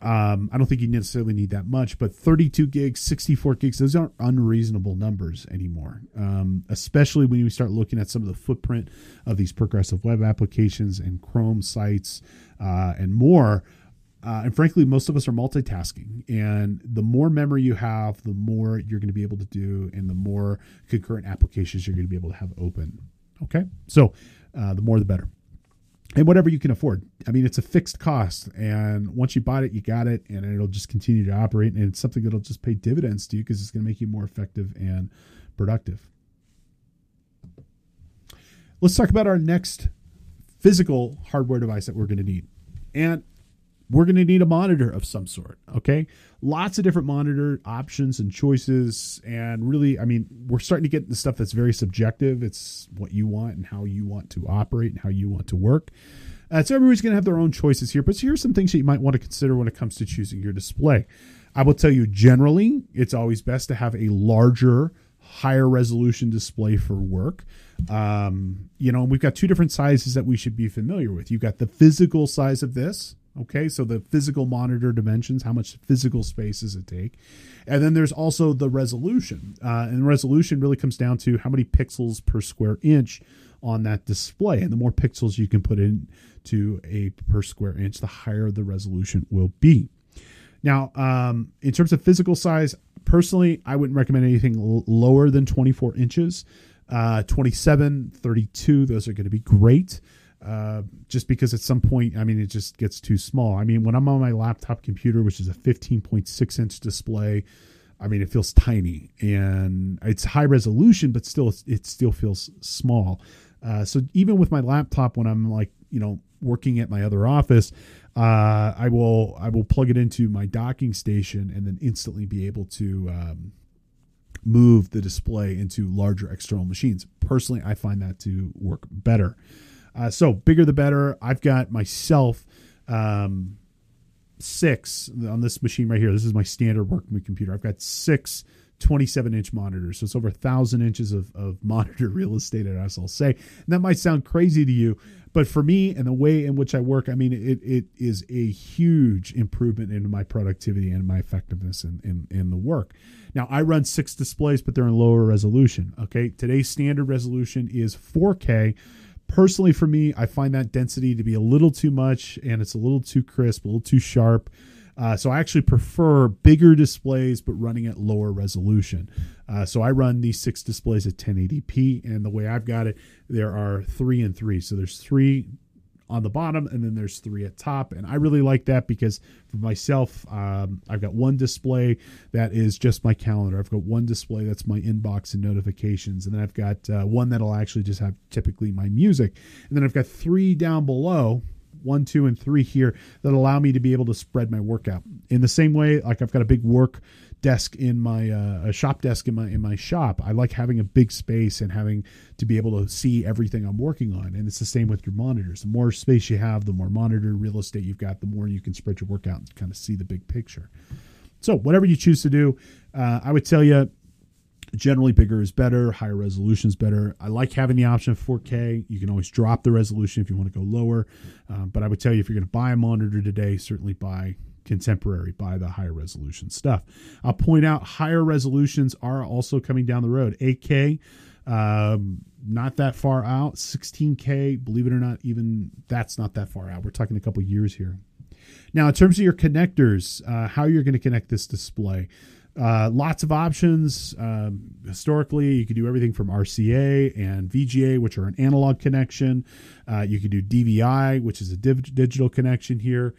Um, I don't think you necessarily need that much, but 32 gigs, 64 gigs, those aren't unreasonable numbers anymore. Um, especially when you start looking at some of the footprint of these progressive web applications and Chrome sites uh, and more. Uh, and frankly, most of us are multitasking. And the more memory you have, the more you're going to be able to do, and the more concurrent applications you're going to be able to have open. Okay. So uh, the more the better. And whatever you can afford. I mean, it's a fixed cost. And once you bought it, you got it, and it'll just continue to operate. And it's something that'll just pay dividends to you because it's going to make you more effective and productive. Let's talk about our next physical hardware device that we're going to need. And we're going to need a monitor of some sort. Okay. Lots of different monitor options and choices. And really, I mean, we're starting to get the stuff that's very subjective. It's what you want and how you want to operate and how you want to work. Uh, so everybody's going to have their own choices here. But here's some things that you might want to consider when it comes to choosing your display. I will tell you generally, it's always best to have a larger, higher resolution display for work. Um, you know, we've got two different sizes that we should be familiar with. You've got the physical size of this, Okay, so the physical monitor dimensions, how much physical space does it take? And then there's also the resolution. Uh, and resolution really comes down to how many pixels per square inch on that display. And the more pixels you can put in to a per square inch, the higher the resolution will be. Now, um, in terms of physical size, personally, I wouldn't recommend anything l- lower than 24 inches. Uh, 27, 32, those are going to be great. Uh, just because at some point, I mean, it just gets too small. I mean, when I'm on my laptop computer, which is a 15.6 inch display, I mean, it feels tiny and it's high resolution, but still, it still feels small. Uh, so even with my laptop, when I'm like you know working at my other office, uh, I will I will plug it into my docking station and then instantly be able to um, move the display into larger external machines. Personally, I find that to work better. Uh, so bigger the better. I've got myself um, six on this machine right here. This is my standard work computer. I've got six 27 inch monitors. So it's over a thousand inches of, of (laughs) monitor real estate, as I'll say. And that might sound crazy to you, but for me and the way in which I work, I mean, it, it is a huge improvement in my productivity and my effectiveness in, in, in the work. Now, I run six displays, but they're in lower resolution. Okay. Today's standard resolution is 4K personally for me i find that density to be a little too much and it's a little too crisp a little too sharp. Uh, so i actually prefer bigger displays but running at lower resolution. Uh, so i run these six displays at 1080p and the way i've got it there are three and three. So there's three on the bottom, and then there's three at top. And I really like that because for myself, um, I've got one display that is just my calendar. I've got one display that's my inbox and notifications, and then I've got uh, one that'll actually just have typically my music, and then I've got three down below one, two, and three here that allow me to be able to spread my workout in the same way. Like I've got a big work desk in my uh, a shop desk in my in my shop. I like having a big space and having to be able to see everything I'm working on. And it's the same with your monitors. The more space you have, the more monitor real estate you've got, the more you can spread your workout and kind of see the big picture. So whatever you choose to do, uh, I would tell you generally bigger is better higher resolution is better i like having the option of 4k you can always drop the resolution if you want to go lower um, but i would tell you if you're going to buy a monitor today certainly buy contemporary by the higher resolution stuff. I'll point out higher resolutions are also coming down the road. 8K, um, not that far out. 16K, believe it or not, even that's not that far out. We're talking a couple years here. Now, in terms of your connectors, uh, how you're going to connect this display. Uh, lots of options. Um, historically, you could do everything from RCA and VGA, which are an analog connection. Uh, you could do DVI, which is a div- digital connection here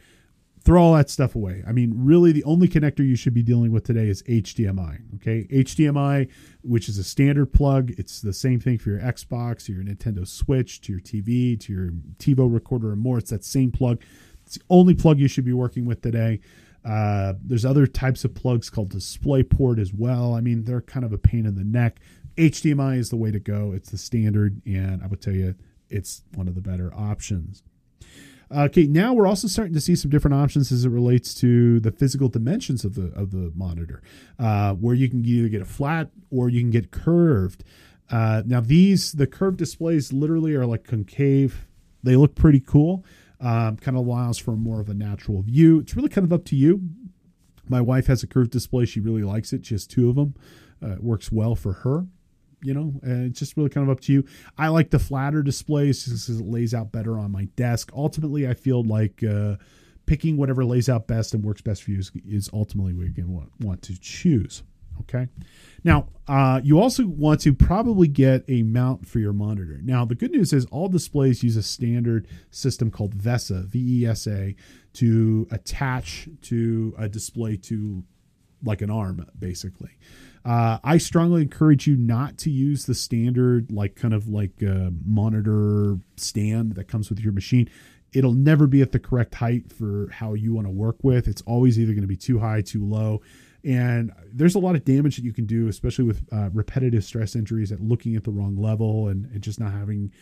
throw all that stuff away. I mean, really, the only connector you should be dealing with today is HDMI. Okay, HDMI, which is a standard plug. It's the same thing for your Xbox, your Nintendo Switch, to your TV, to your TiVo recorder, and more. It's that same plug. It's the only plug you should be working with today. Uh, there's other types of plugs called DisplayPort as well. I mean, they're kind of a pain in the neck. HDMI is the way to go. It's the standard, and I would tell you, it's one of the better options. Okay, now we're also starting to see some different options as it relates to the physical dimensions of the of the monitor, uh, where you can either get a flat or you can get curved. Uh, now these the curved displays literally are like concave. They look pretty cool. Um, kind of allows for more of a natural view. It's really kind of up to you. My wife has a curved display. She really likes it. She has two of them. Uh, it works well for her you know, uh, it's just really kind of up to you. I like the flatter displays because it lays out better on my desk. Ultimately, I feel like uh, picking whatever lays out best and works best for you is, is ultimately what you want, want to choose. Okay. Now, uh, you also want to probably get a mount for your monitor. Now, the good news is all displays use a standard system called VESA, V E S A, to attach to a display to like an arm, basically. Uh, I strongly encourage you not to use the standard, like kind of like uh, monitor stand that comes with your machine. It'll never be at the correct height for how you want to work with. It's always either going to be too high, too low. And there's a lot of damage that you can do, especially with uh, repetitive stress injuries at looking at the wrong level and, and just not having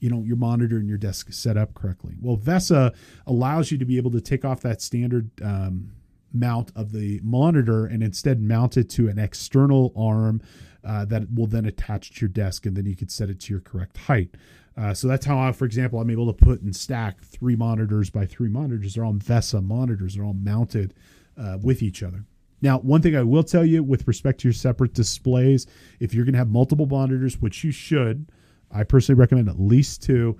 you know your monitor and your desk set up correctly. Well, VESA allows you to be able to take off that standard um, mount of the monitor and instead mount it to an external arm uh, that will then attach to your desk and then you can set it to your correct height. Uh, so that's how, I, for example, I'm able to put and stack three monitors by three monitors. They're all VESA monitors. They're all mounted uh, with each other. Now, one thing I will tell you with respect to your separate displays, if you're going to have multiple monitors, which you should, I personally recommend at least two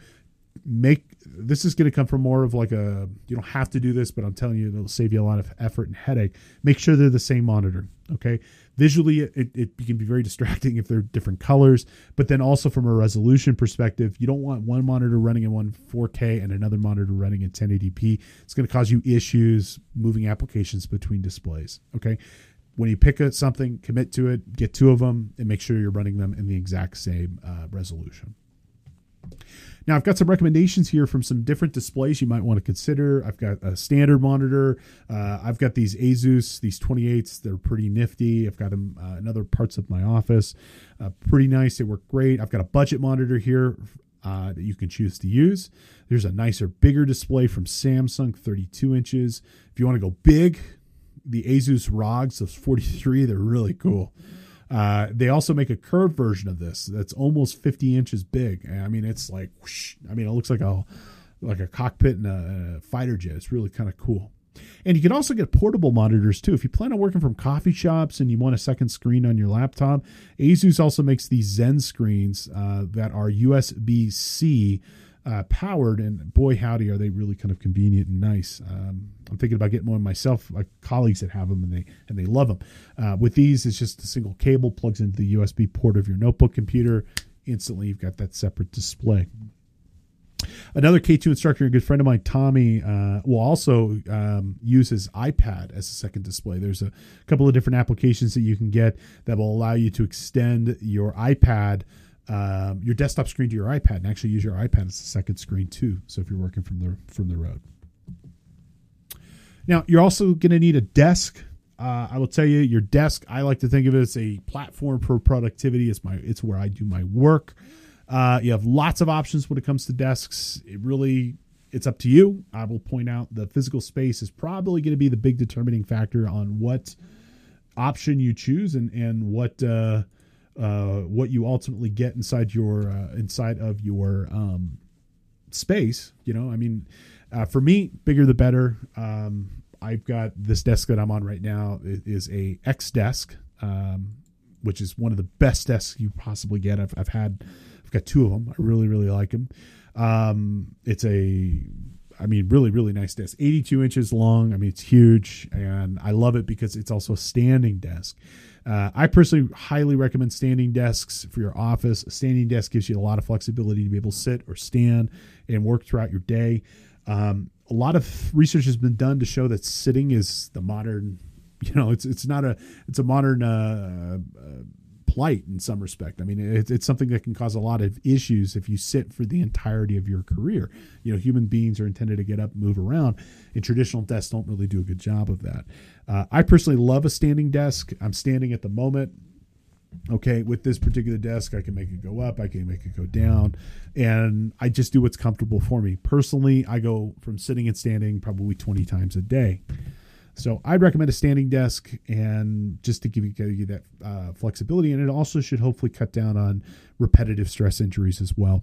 make this is going to come from more of like a you don't have to do this but i'm telling you it'll save you a lot of effort and headache. Make sure they're the same monitor okay? Visually it, it can be very distracting if they're different colors but then also from a resolution perspective you don't want one monitor running in one 4k and another monitor running in 1080p it's going to cause you issues moving applications between displays okay? When you pick a, something commit to it get two of them and make sure you're running them in the exact same uh, resolution Now, I've got some recommendations here from some different displays you might want to consider. I've got a standard monitor. Uh, I've got these Asus, these 28s. They're pretty nifty. I've got them uh, in other parts of my office. Uh, pretty nice. They work great. I've got a budget monitor here uh, that you can choose to use. There's a nicer, bigger display from Samsung, 32 inches. If you want to go big, the Asus ROGs, those 43, they're really cool. Uh, they also make a curved version of this that's almost 50 inches big. I mean, it's like, whoosh, I mean, it looks like a like a cockpit in a, a fighter jet. It's really kind of cool. And you can also get portable monitors too. If you plan on working from coffee shops and you want a second screen on your laptop, Asus also makes these ZenScreens uh, that are USB C uh, powered, and boy howdy, are they really kind of convenient and nice. Um, I'm thinking about getting one myself. My colleagues that have them and they and they love them. Uh, with these, it's just a single cable plugs into the USB port of your notebook computer. Instantly, you've got that separate display. Another K2 instructor, a good friend of mine, Tommy, uh, will also um, use his iPad as a second display. There's a couple of different applications that you can get that will allow you to extend your iPad um, your desktop screen to your iPad and actually use your iPad as a second screen too. So if you're working from the from the road. Now you're also going to need a desk. Uh, I will tell you, your desk. I like to think of it as a platform for productivity. It's my it's where I do my work. Uh, you have lots of options when it comes to desks. It really it's up to you. I will point out the physical space is probably going to be the big determining factor on what option you choose and and what uh, uh, what you ultimately get inside your uh, inside of your um, space. You know, I mean, uh, for me, bigger the better. Um, I've got this desk that I'm on right now is, a X desk, um, which is one of the best desks you possibly get. I've, I've had, I've got two of them. I really, really like them. Um, it's a I mean, really, really nice desk. 82 inches long. I mean, it's huge, and I love it because it's also a standing desk. Uh, I personally highly recommend standing desks for your office. A standing desk gives you a lot of flexibility to be able to sit or stand and work throughout your day. Um, a lot of research has been done to show that sitting is the modern, (laughs) you know, it's it's not a it's a modern uh, uh, plight in some respect. I mean, it's, it's something that can cause a lot of issues if you sit for the entirety of your career. You know, human beings are intended to get up, move around, and traditional desks don't really do a good job of that. Uh, I personally love a standing desk. I'm standing at the moment. Okay, with this particular desk, I can make it go up, I can make it go down, and I just do what's comfortable for me. Personally, I go from sitting and standing probably 20 times a day. So I'd recommend a standing desk, and just to give you, give you that uh, flexibility, and it also should hopefully cut down on repetitive stress injuries as well.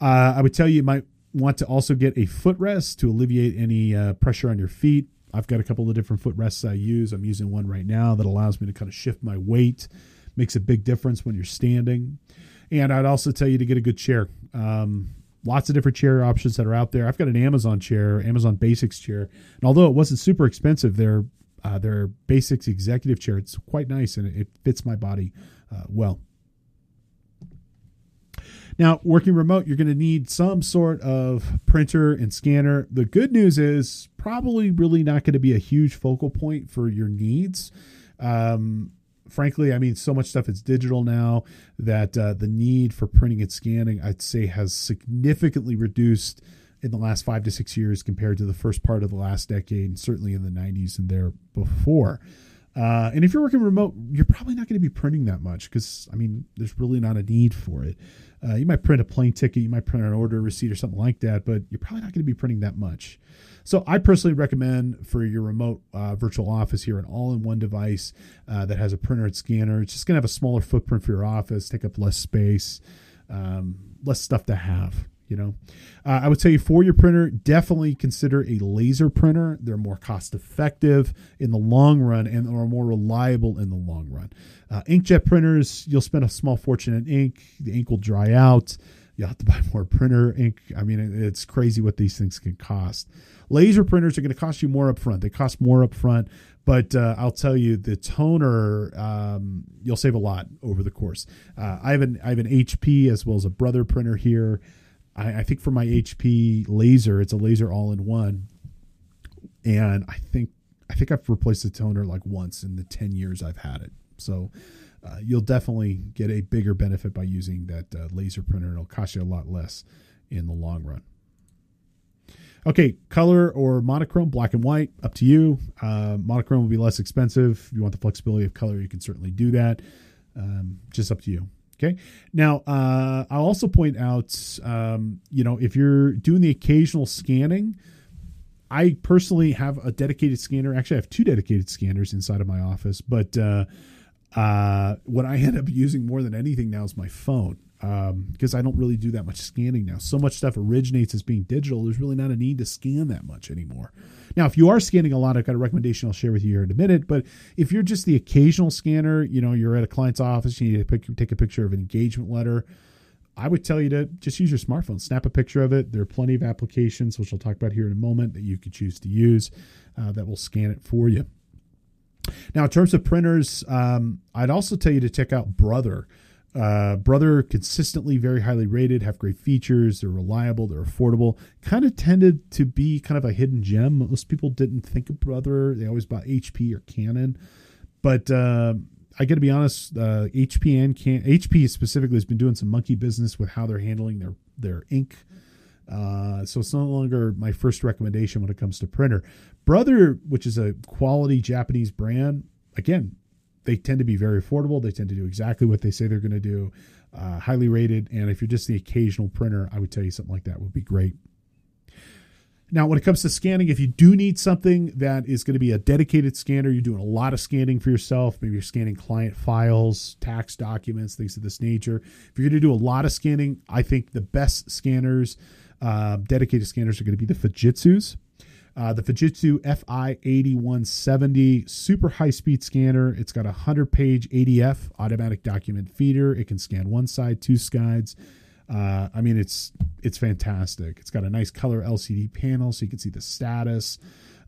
Uh, I would tell you, you might want to also get a footrest to alleviate any uh, pressure on your feet. I've got a couple of different footrests I use. I'm using one right now that allows me to kind of shift my weight. Makes a big difference when you're standing. And I'd also tell you to get a good chair. Um, lots of different chair options that are out there. I've got an Amazon chair, Amazon Basics chair, and although it wasn't super expensive, their uh, their Basics executive chair it's quite nice and it fits my body uh, well. Now, working remote, you're going to need some sort of printer and scanner. The good news is probably really not going to be a huge focal point for your needs. Um, frankly, I mean, so much stuff is digital now that uh, the need for printing and scanning, I'd say, has significantly reduced in the last five to six years compared to the first part of the last decade, and certainly in the 90s and there before. Uh, and if you're working remote, you're probably not going to be printing that much because, I mean, there's really not a need for it. Uh, you might print a plane ticket, you might print an order receipt or something like that, but you're probably not going to be printing that much. So I personally recommend for your remote uh, virtual office here an all-in-one device uh, that has a printer and scanner. It's just going to have a smaller footprint for your office, take up less space, um, less stuff to have. You know, uh, I would say for your printer, definitely consider a laser printer. They're more cost effective in the long run and are more reliable in the long run. Uh, inkjet printers, you'll spend a small fortune in ink. The ink will dry out. You'll have to buy more printer ink. I mean, it's crazy what these things can cost. Laser printers are going to cost you more upfront. They cost more upfront, but uh, I'll tell you, the toner um, you'll save a lot over the course. Uh, I have an I have an HP as well as a Brother printer here. I, I think for my HP laser, it's a laser all in one, and I think I think I've replaced the toner like once in the ten years I've had it. So uh, you'll definitely get a bigger benefit by using that uh, laser printer. It'll cost you a lot less in the long run. Okay, color or monochrome, black and white, up to you. Uh, monochrome will be less expensive. If you want the flexibility of color, you can certainly do that. Um, just up to you. Okay. Now, uh, I'll also point out, um, you know, if you're doing the occasional scanning, I personally have a dedicated scanner. Actually, I have two dedicated scanners inside of my office. But uh, uh, what I (laughs) end up using more than anything now is my phone because um, I don't really do that much scanning now. So much stuff originates as being digital. There's really not a need to scan that much anymore. Now, if you are scanning a lot, I've got a recommendation I'll share with you here in a minute. But if you're just the occasional scanner, you know, you're at a client's office, you need to pick, take a picture of an engagement letter. I would tell you to just use your smartphone, snap a picture of it. There are plenty of applications, which I'll talk about here in a moment, that you could choose to use uh, that will scan it for you. Now, in terms of printers, um, I'd also tell you to check out Brother. Uh, Brother consistently very highly rated, have great features. They're reliable, they're affordable. Kind of tended to be kind of a hidden gem. Most people didn't think of Brother. They always bought HP or Canon, but uh, I got to be honest. Uh, HP and Can HP specifically has been doing some monkey business with how they're handling their their ink. Uh, so it's no longer my first recommendation when it comes to printer. Brother, which is a quality Japanese brand, again, they tend to be very affordable. They tend to do exactly what they say they're going to do. Uh, highly rated, and if you're just the occasional printer, I would tell you something like that would be great. Now, when it comes to scanning, if you do need something that is going to be a dedicated scanner, you're doing a lot of scanning for yourself. Maybe you're scanning client files, tax documents, things of this nature. If you're going to do a lot of scanning, I think the best scanners, uh, dedicated scanners, are going to be the Fujitsu's. Uh, the Fujitsu FI8170 super high speed scanner. It's got a 100 page ADF automatic document feeder. It can scan one side, two sides. Uh, I mean, it's it's fantastic. It's got a nice color LCD panel, so you can see the status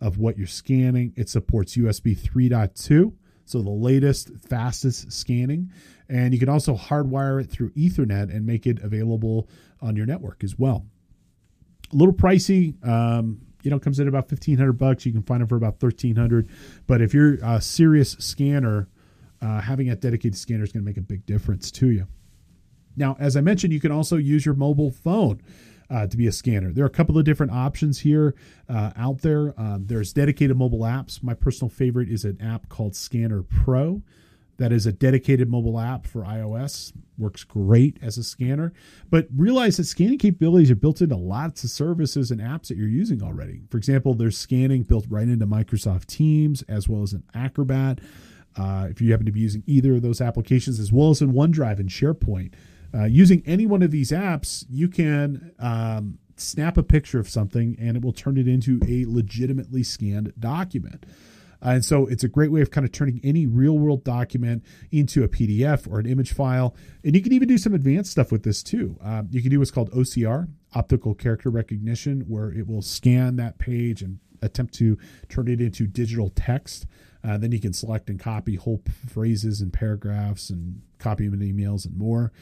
of what you're scanning. It supports USB 3.2, so the latest, fastest scanning, and you can also hardwire it through Ethernet and make it available on your network as well. A little pricey. Um, you know comes in about 1500 bucks you can find them for about 1300 but if you're a serious scanner uh, having a dedicated scanner is going to make a big difference to you. Now as i mentioned you can also use your mobile phone uh, to be a scanner. There are a couple of different options here uh, out there. Um, there's dedicated mobile apps. My personal favorite is an app called scanner pro that is a dedicated mobile app for iOS. Works great as a scanner. But realize that scanning capabilities are built into lots of services and apps that you're using already. For example, there's scanning built right into Microsoft Teams as well as in Acrobat. Uh, if you happen to be using either of those applications, as well as in OneDrive and SharePoint, uh, using any one of these apps, you can um, snap a picture of something and it will turn it into a legitimately scanned document. Uh, and so it's a great way of kind of turning any real world document into a PDF or an image file. And you can even do some advanced stuff with this too. Um, you can do what's called OCR, optical character recognition, where it will scan that page and attempt to turn it into digital text. Uh, then you can select and copy whole phrases and paragraphs and copy them in emails and more.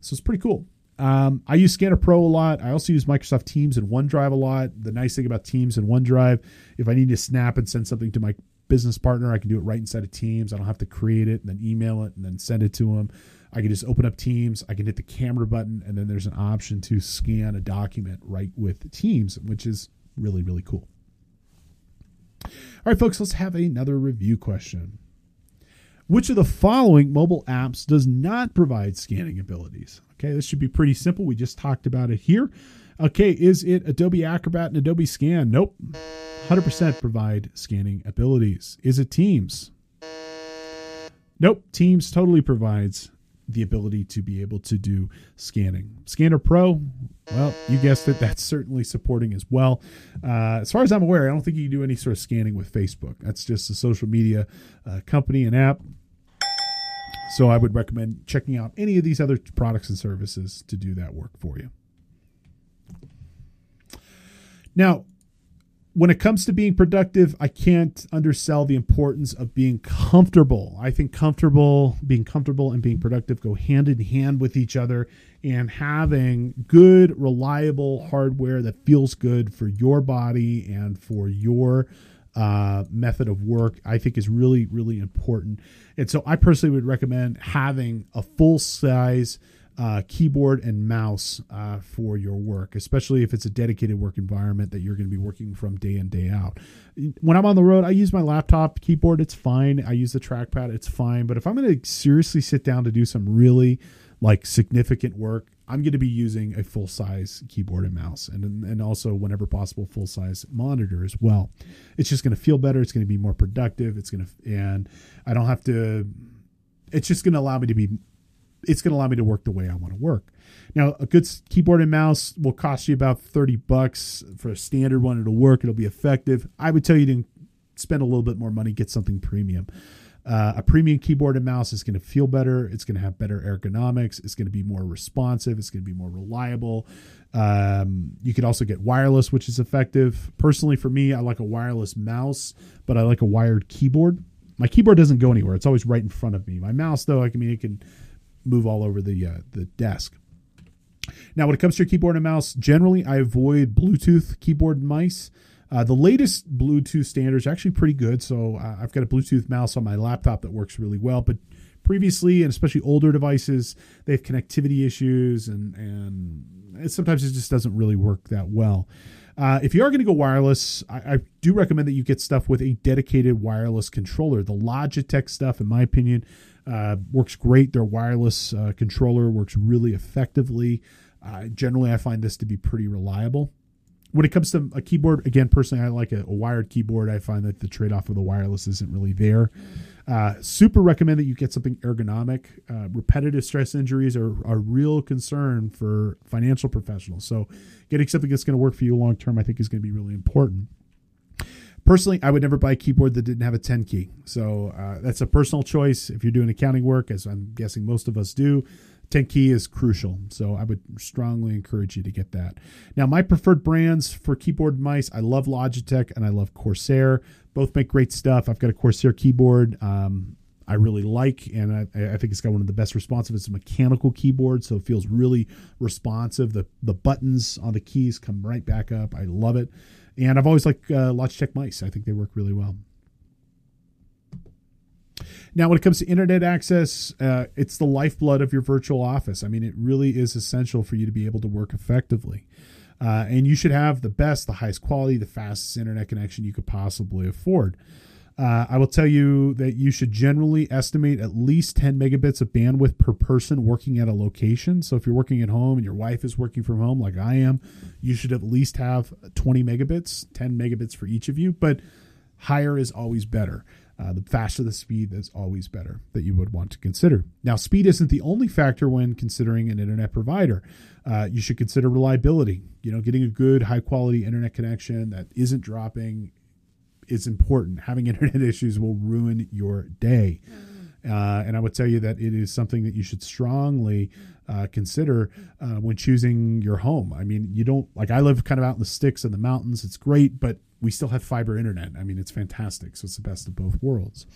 So it's pretty cool. Um, I use Scanner Pro a lot. I also use Microsoft Teams and OneDrive a lot. The nice thing about Teams and OneDrive, if I need to snap and send something to my business partner. I can do it right inside of Teams. I don't have to create it and then email it and then send it to them. I can just open up Teams. I can hit the camera button, and then there's an option to scan a document right with Teams, which is really, really cool. All right, folks, let's have another review question. Which of the following mobile apps does not provide scanning abilities? Okay, this should be pretty simple. We just talked about it here. Okay, is it Adobe Acrobat and Adobe Scan? Nope. 100% provide scanning abilities. Is it Teams? Nope. Teams totally provides the ability to be able to do scanning. Scanner Pro, well, you guessed it, that's certainly supporting as well. Uh, as far as I'm aware, I don't think you can do any sort of scanning with Facebook. That's just a social media uh, company and app. So I would recommend checking out any of these other products and services to do that work for you. Now, when it comes to being productive, I can't undersell the importance of being comfortable. I think comfortable, being comfortable and being productive go hand in hand with each other and having good, reliable hardware that feels good for your body and for your uh, method of work, I think is really, really important. And so I personally would recommend having a full size uh, keyboard and mouse uh, for your work, especially if it's a dedicated work environment that you're going to be working from day in, day out. When I'm on the road, I use my laptop keyboard, it's fine. I use the trackpad, it's fine. But if I'm going to seriously sit down to do some really like significant work, I'm going to be using a full size keyboard and mouse, and and also whenever possible, full size monitor as well. It's just going to feel better. It's going to be more productive. It's going to, and I don't have to. It's just going to allow me to be it's going to allow me to work the way I want to work. Now, a good keyboard and mouse will cost you about 30 bucks for a standard one. It'll work, it'll be effective. I would tell you to spend a little bit more money, get something premium. Uh, a premium keyboard and mouse is going to feel better. It's going to have better ergonomics. It's going to be more responsive. It's going to be more reliable. Um, you could also get wireless, which is effective. Personally, for me, I like a wireless mouse, but I like a wired keyboard. My keyboard doesn't go anywhere. It's always right in front of me. My mouse, though, I can mean, it can move all over the uh, the desk. Now, when it comes to your keyboard and mouse, generally I avoid Bluetooth keyboard and mice. Uh, the latest Bluetooth standards are actually pretty good. So uh, I've got a Bluetooth mouse on my laptop that works really well. But previously, and especially older devices, they have connectivity issues, and and sometimes it just doesn't really work that well. Uh, if you are going to go wireless, I, I, do recommend that you get stuff with a dedicated wireless controller. The Logitech stuff, in my opinion, uh, works great. Their wireless uh, controller works really effectively. Uh, generally, I find this to be pretty reliable. When it comes to a keyboard, again, personally, I like a, a wired keyboard. I find that the trade off of the wireless isn't really there. Uh, super recommend that you get something ergonomic. Uh, repetitive stress injuries are a real concern for financial professionals. So, getting something that's going to work for you long term, I think, is going to be really important. Personally, I would never buy a keyboard that didn't have a 10 key. So uh, that's a personal choice. If you're doing accounting work, as I'm guessing most of us do, 10 key is crucial. So I would strongly encourage you to get that. Now, my preferred brands for keyboard mice, I love Logitech and I love Corsair. Both make great stuff. I've got a Corsair keyboard. Um, I really like, and I, I, think it's got one of the best responsive. It's a mechanical keyboard, so it feels really responsive. The the buttons on the keys come right back up. I love it. And I've always liked uh, Logitech mice. I think they work really well. Now, when it comes to internet access, uh, it's the lifeblood of your virtual office. I mean, it really is essential for you to be able to work effectively. Uh, and you should have the best, the highest quality, the fastest internet connection you could possibly afford. Uh, I will tell you that you should generally estimate at least 10 megabits of bandwidth per person working at a location. So if you're working at home and your wife is working from home, like I am, you should at least have 20 megabits, 10 megabits for each of you. But higher is always better. Uh, the faster the speed is always better that you would want to consider. Now, speed isn't the only factor when considering an internet provider. Uh, you should consider reliability. You know, getting a good, high quality internet connection that isn't dropping is important. Having (laughs) internet issues will ruin your day. Uh, and I would tell you that it is something that you should strongly uh, consider uh, when choosing your home. I mean, you don't like I live kind of out in the sticks in the mountains. It's great, but we still have fiber internet. I mean, it's fantastic. So it's the best of both worlds.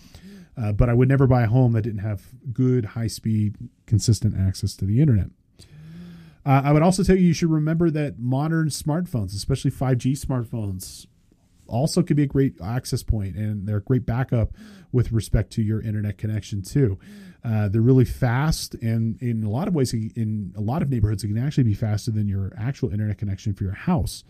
Uh, but I would never buy a home that didn't have good, high speed, consistent access to the internet. Uh, I would also tell you you should remember that modern smartphones, especially 5G smartphones, also could be a great access point and they're a great backup with respect to your internet connection too. Uh, they're really fast and in a lot of ways in a lot of neighborhoods it can actually be faster than your actual internet connection for your house.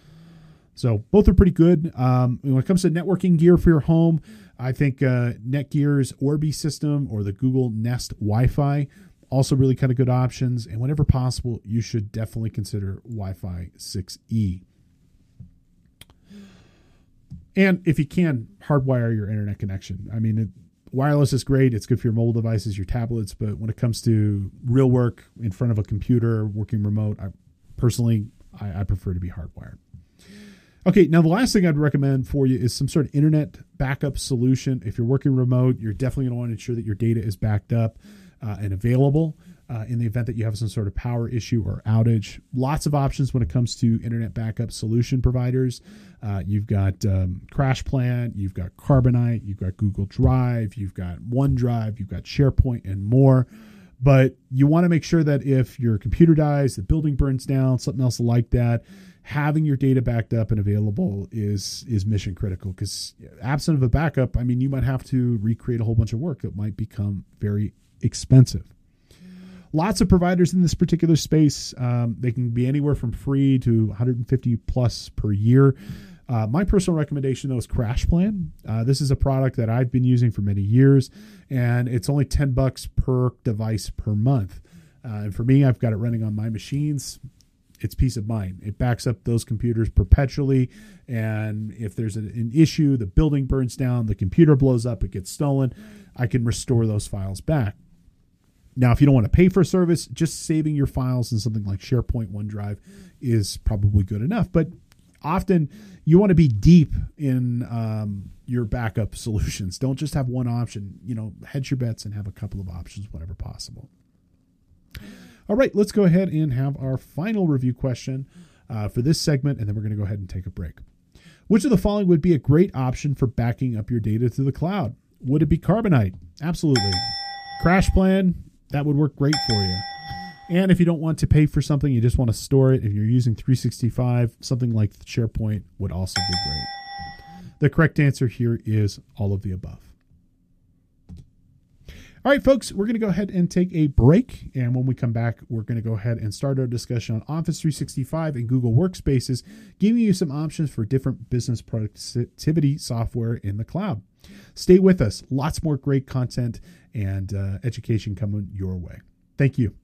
So both are pretty good. Um, when it comes to networking gear for your home, I think uh, Netgear's Orbi system or the Google Nest Wi-Fi also really kind of good options. And whenever possible, you should definitely consider Wi-Fi 6E. And if you can, hardwire your internet connection. I mean, it, wireless is great. It's good for your mobile devices, your tablets. But when it comes to real work in front of a computer, working remote, I personally, I, I prefer to be hardwired. Okay, now the last thing I'd recommend for you is some sort of internet backup solution. If you're working remote, you're definitely going to want to ensure that your data is backed up uh, and available uh, in the event that you have some sort of power issue or outage. Lots of options when it comes to internet backup solution providers. Uh, you've got um, CrashPlan, you've got Carbonite, you've got Google Drive, you've got OneDrive, you've got SharePoint, and more. But you want to make sure that if your computer dies, the building burns down, something else like that, having your data backed up and available is is mission critical because absent of a backup i mean you might have to recreate a whole bunch of work that might become very expensive lots of providers in this particular space um, they can be anywhere from free to 150 plus per year uh, my personal recommendation though is CrashPlan. Uh, this is a product that I've been using for many years, and it's only ten bucks per device per month. Uh, and for me, I've got it running on my machines. It's peace of mind. It backs up those computers perpetually, and if there's an, an issue, the building burns down, the computer blows up, it gets stolen, I can restore those files back. Now, if you don't want to pay for a service, just saving your files in something like SharePoint, OneDrive is probably good enough. But often you want to be deep in um, your backup (laughs) solutions. Don't just have one option. You know, hedge your bets and have a couple of options whenever possible. All right, let's go ahead and have our final review question uh, for this segment, and then we're going to go ahead and take a break. Which of the following would be a great option for backing up your data to the cloud? Would it be Carbonite? Absolutely. CrashPlan, that would work great for you. And if you don't want to pay for something, you just want to store it, if you're using 365, something like SharePoint would also be great. The correct answer here is all of the above. All right, folks, we're going to go ahead and take a break. And when we come back, we're going to go ahead and start our discussion on Office 365 and Google Workspaces, giving you some options for different business productivity software in the cloud. Stay with us. Lots more great content and uh, education coming your way. Thank you.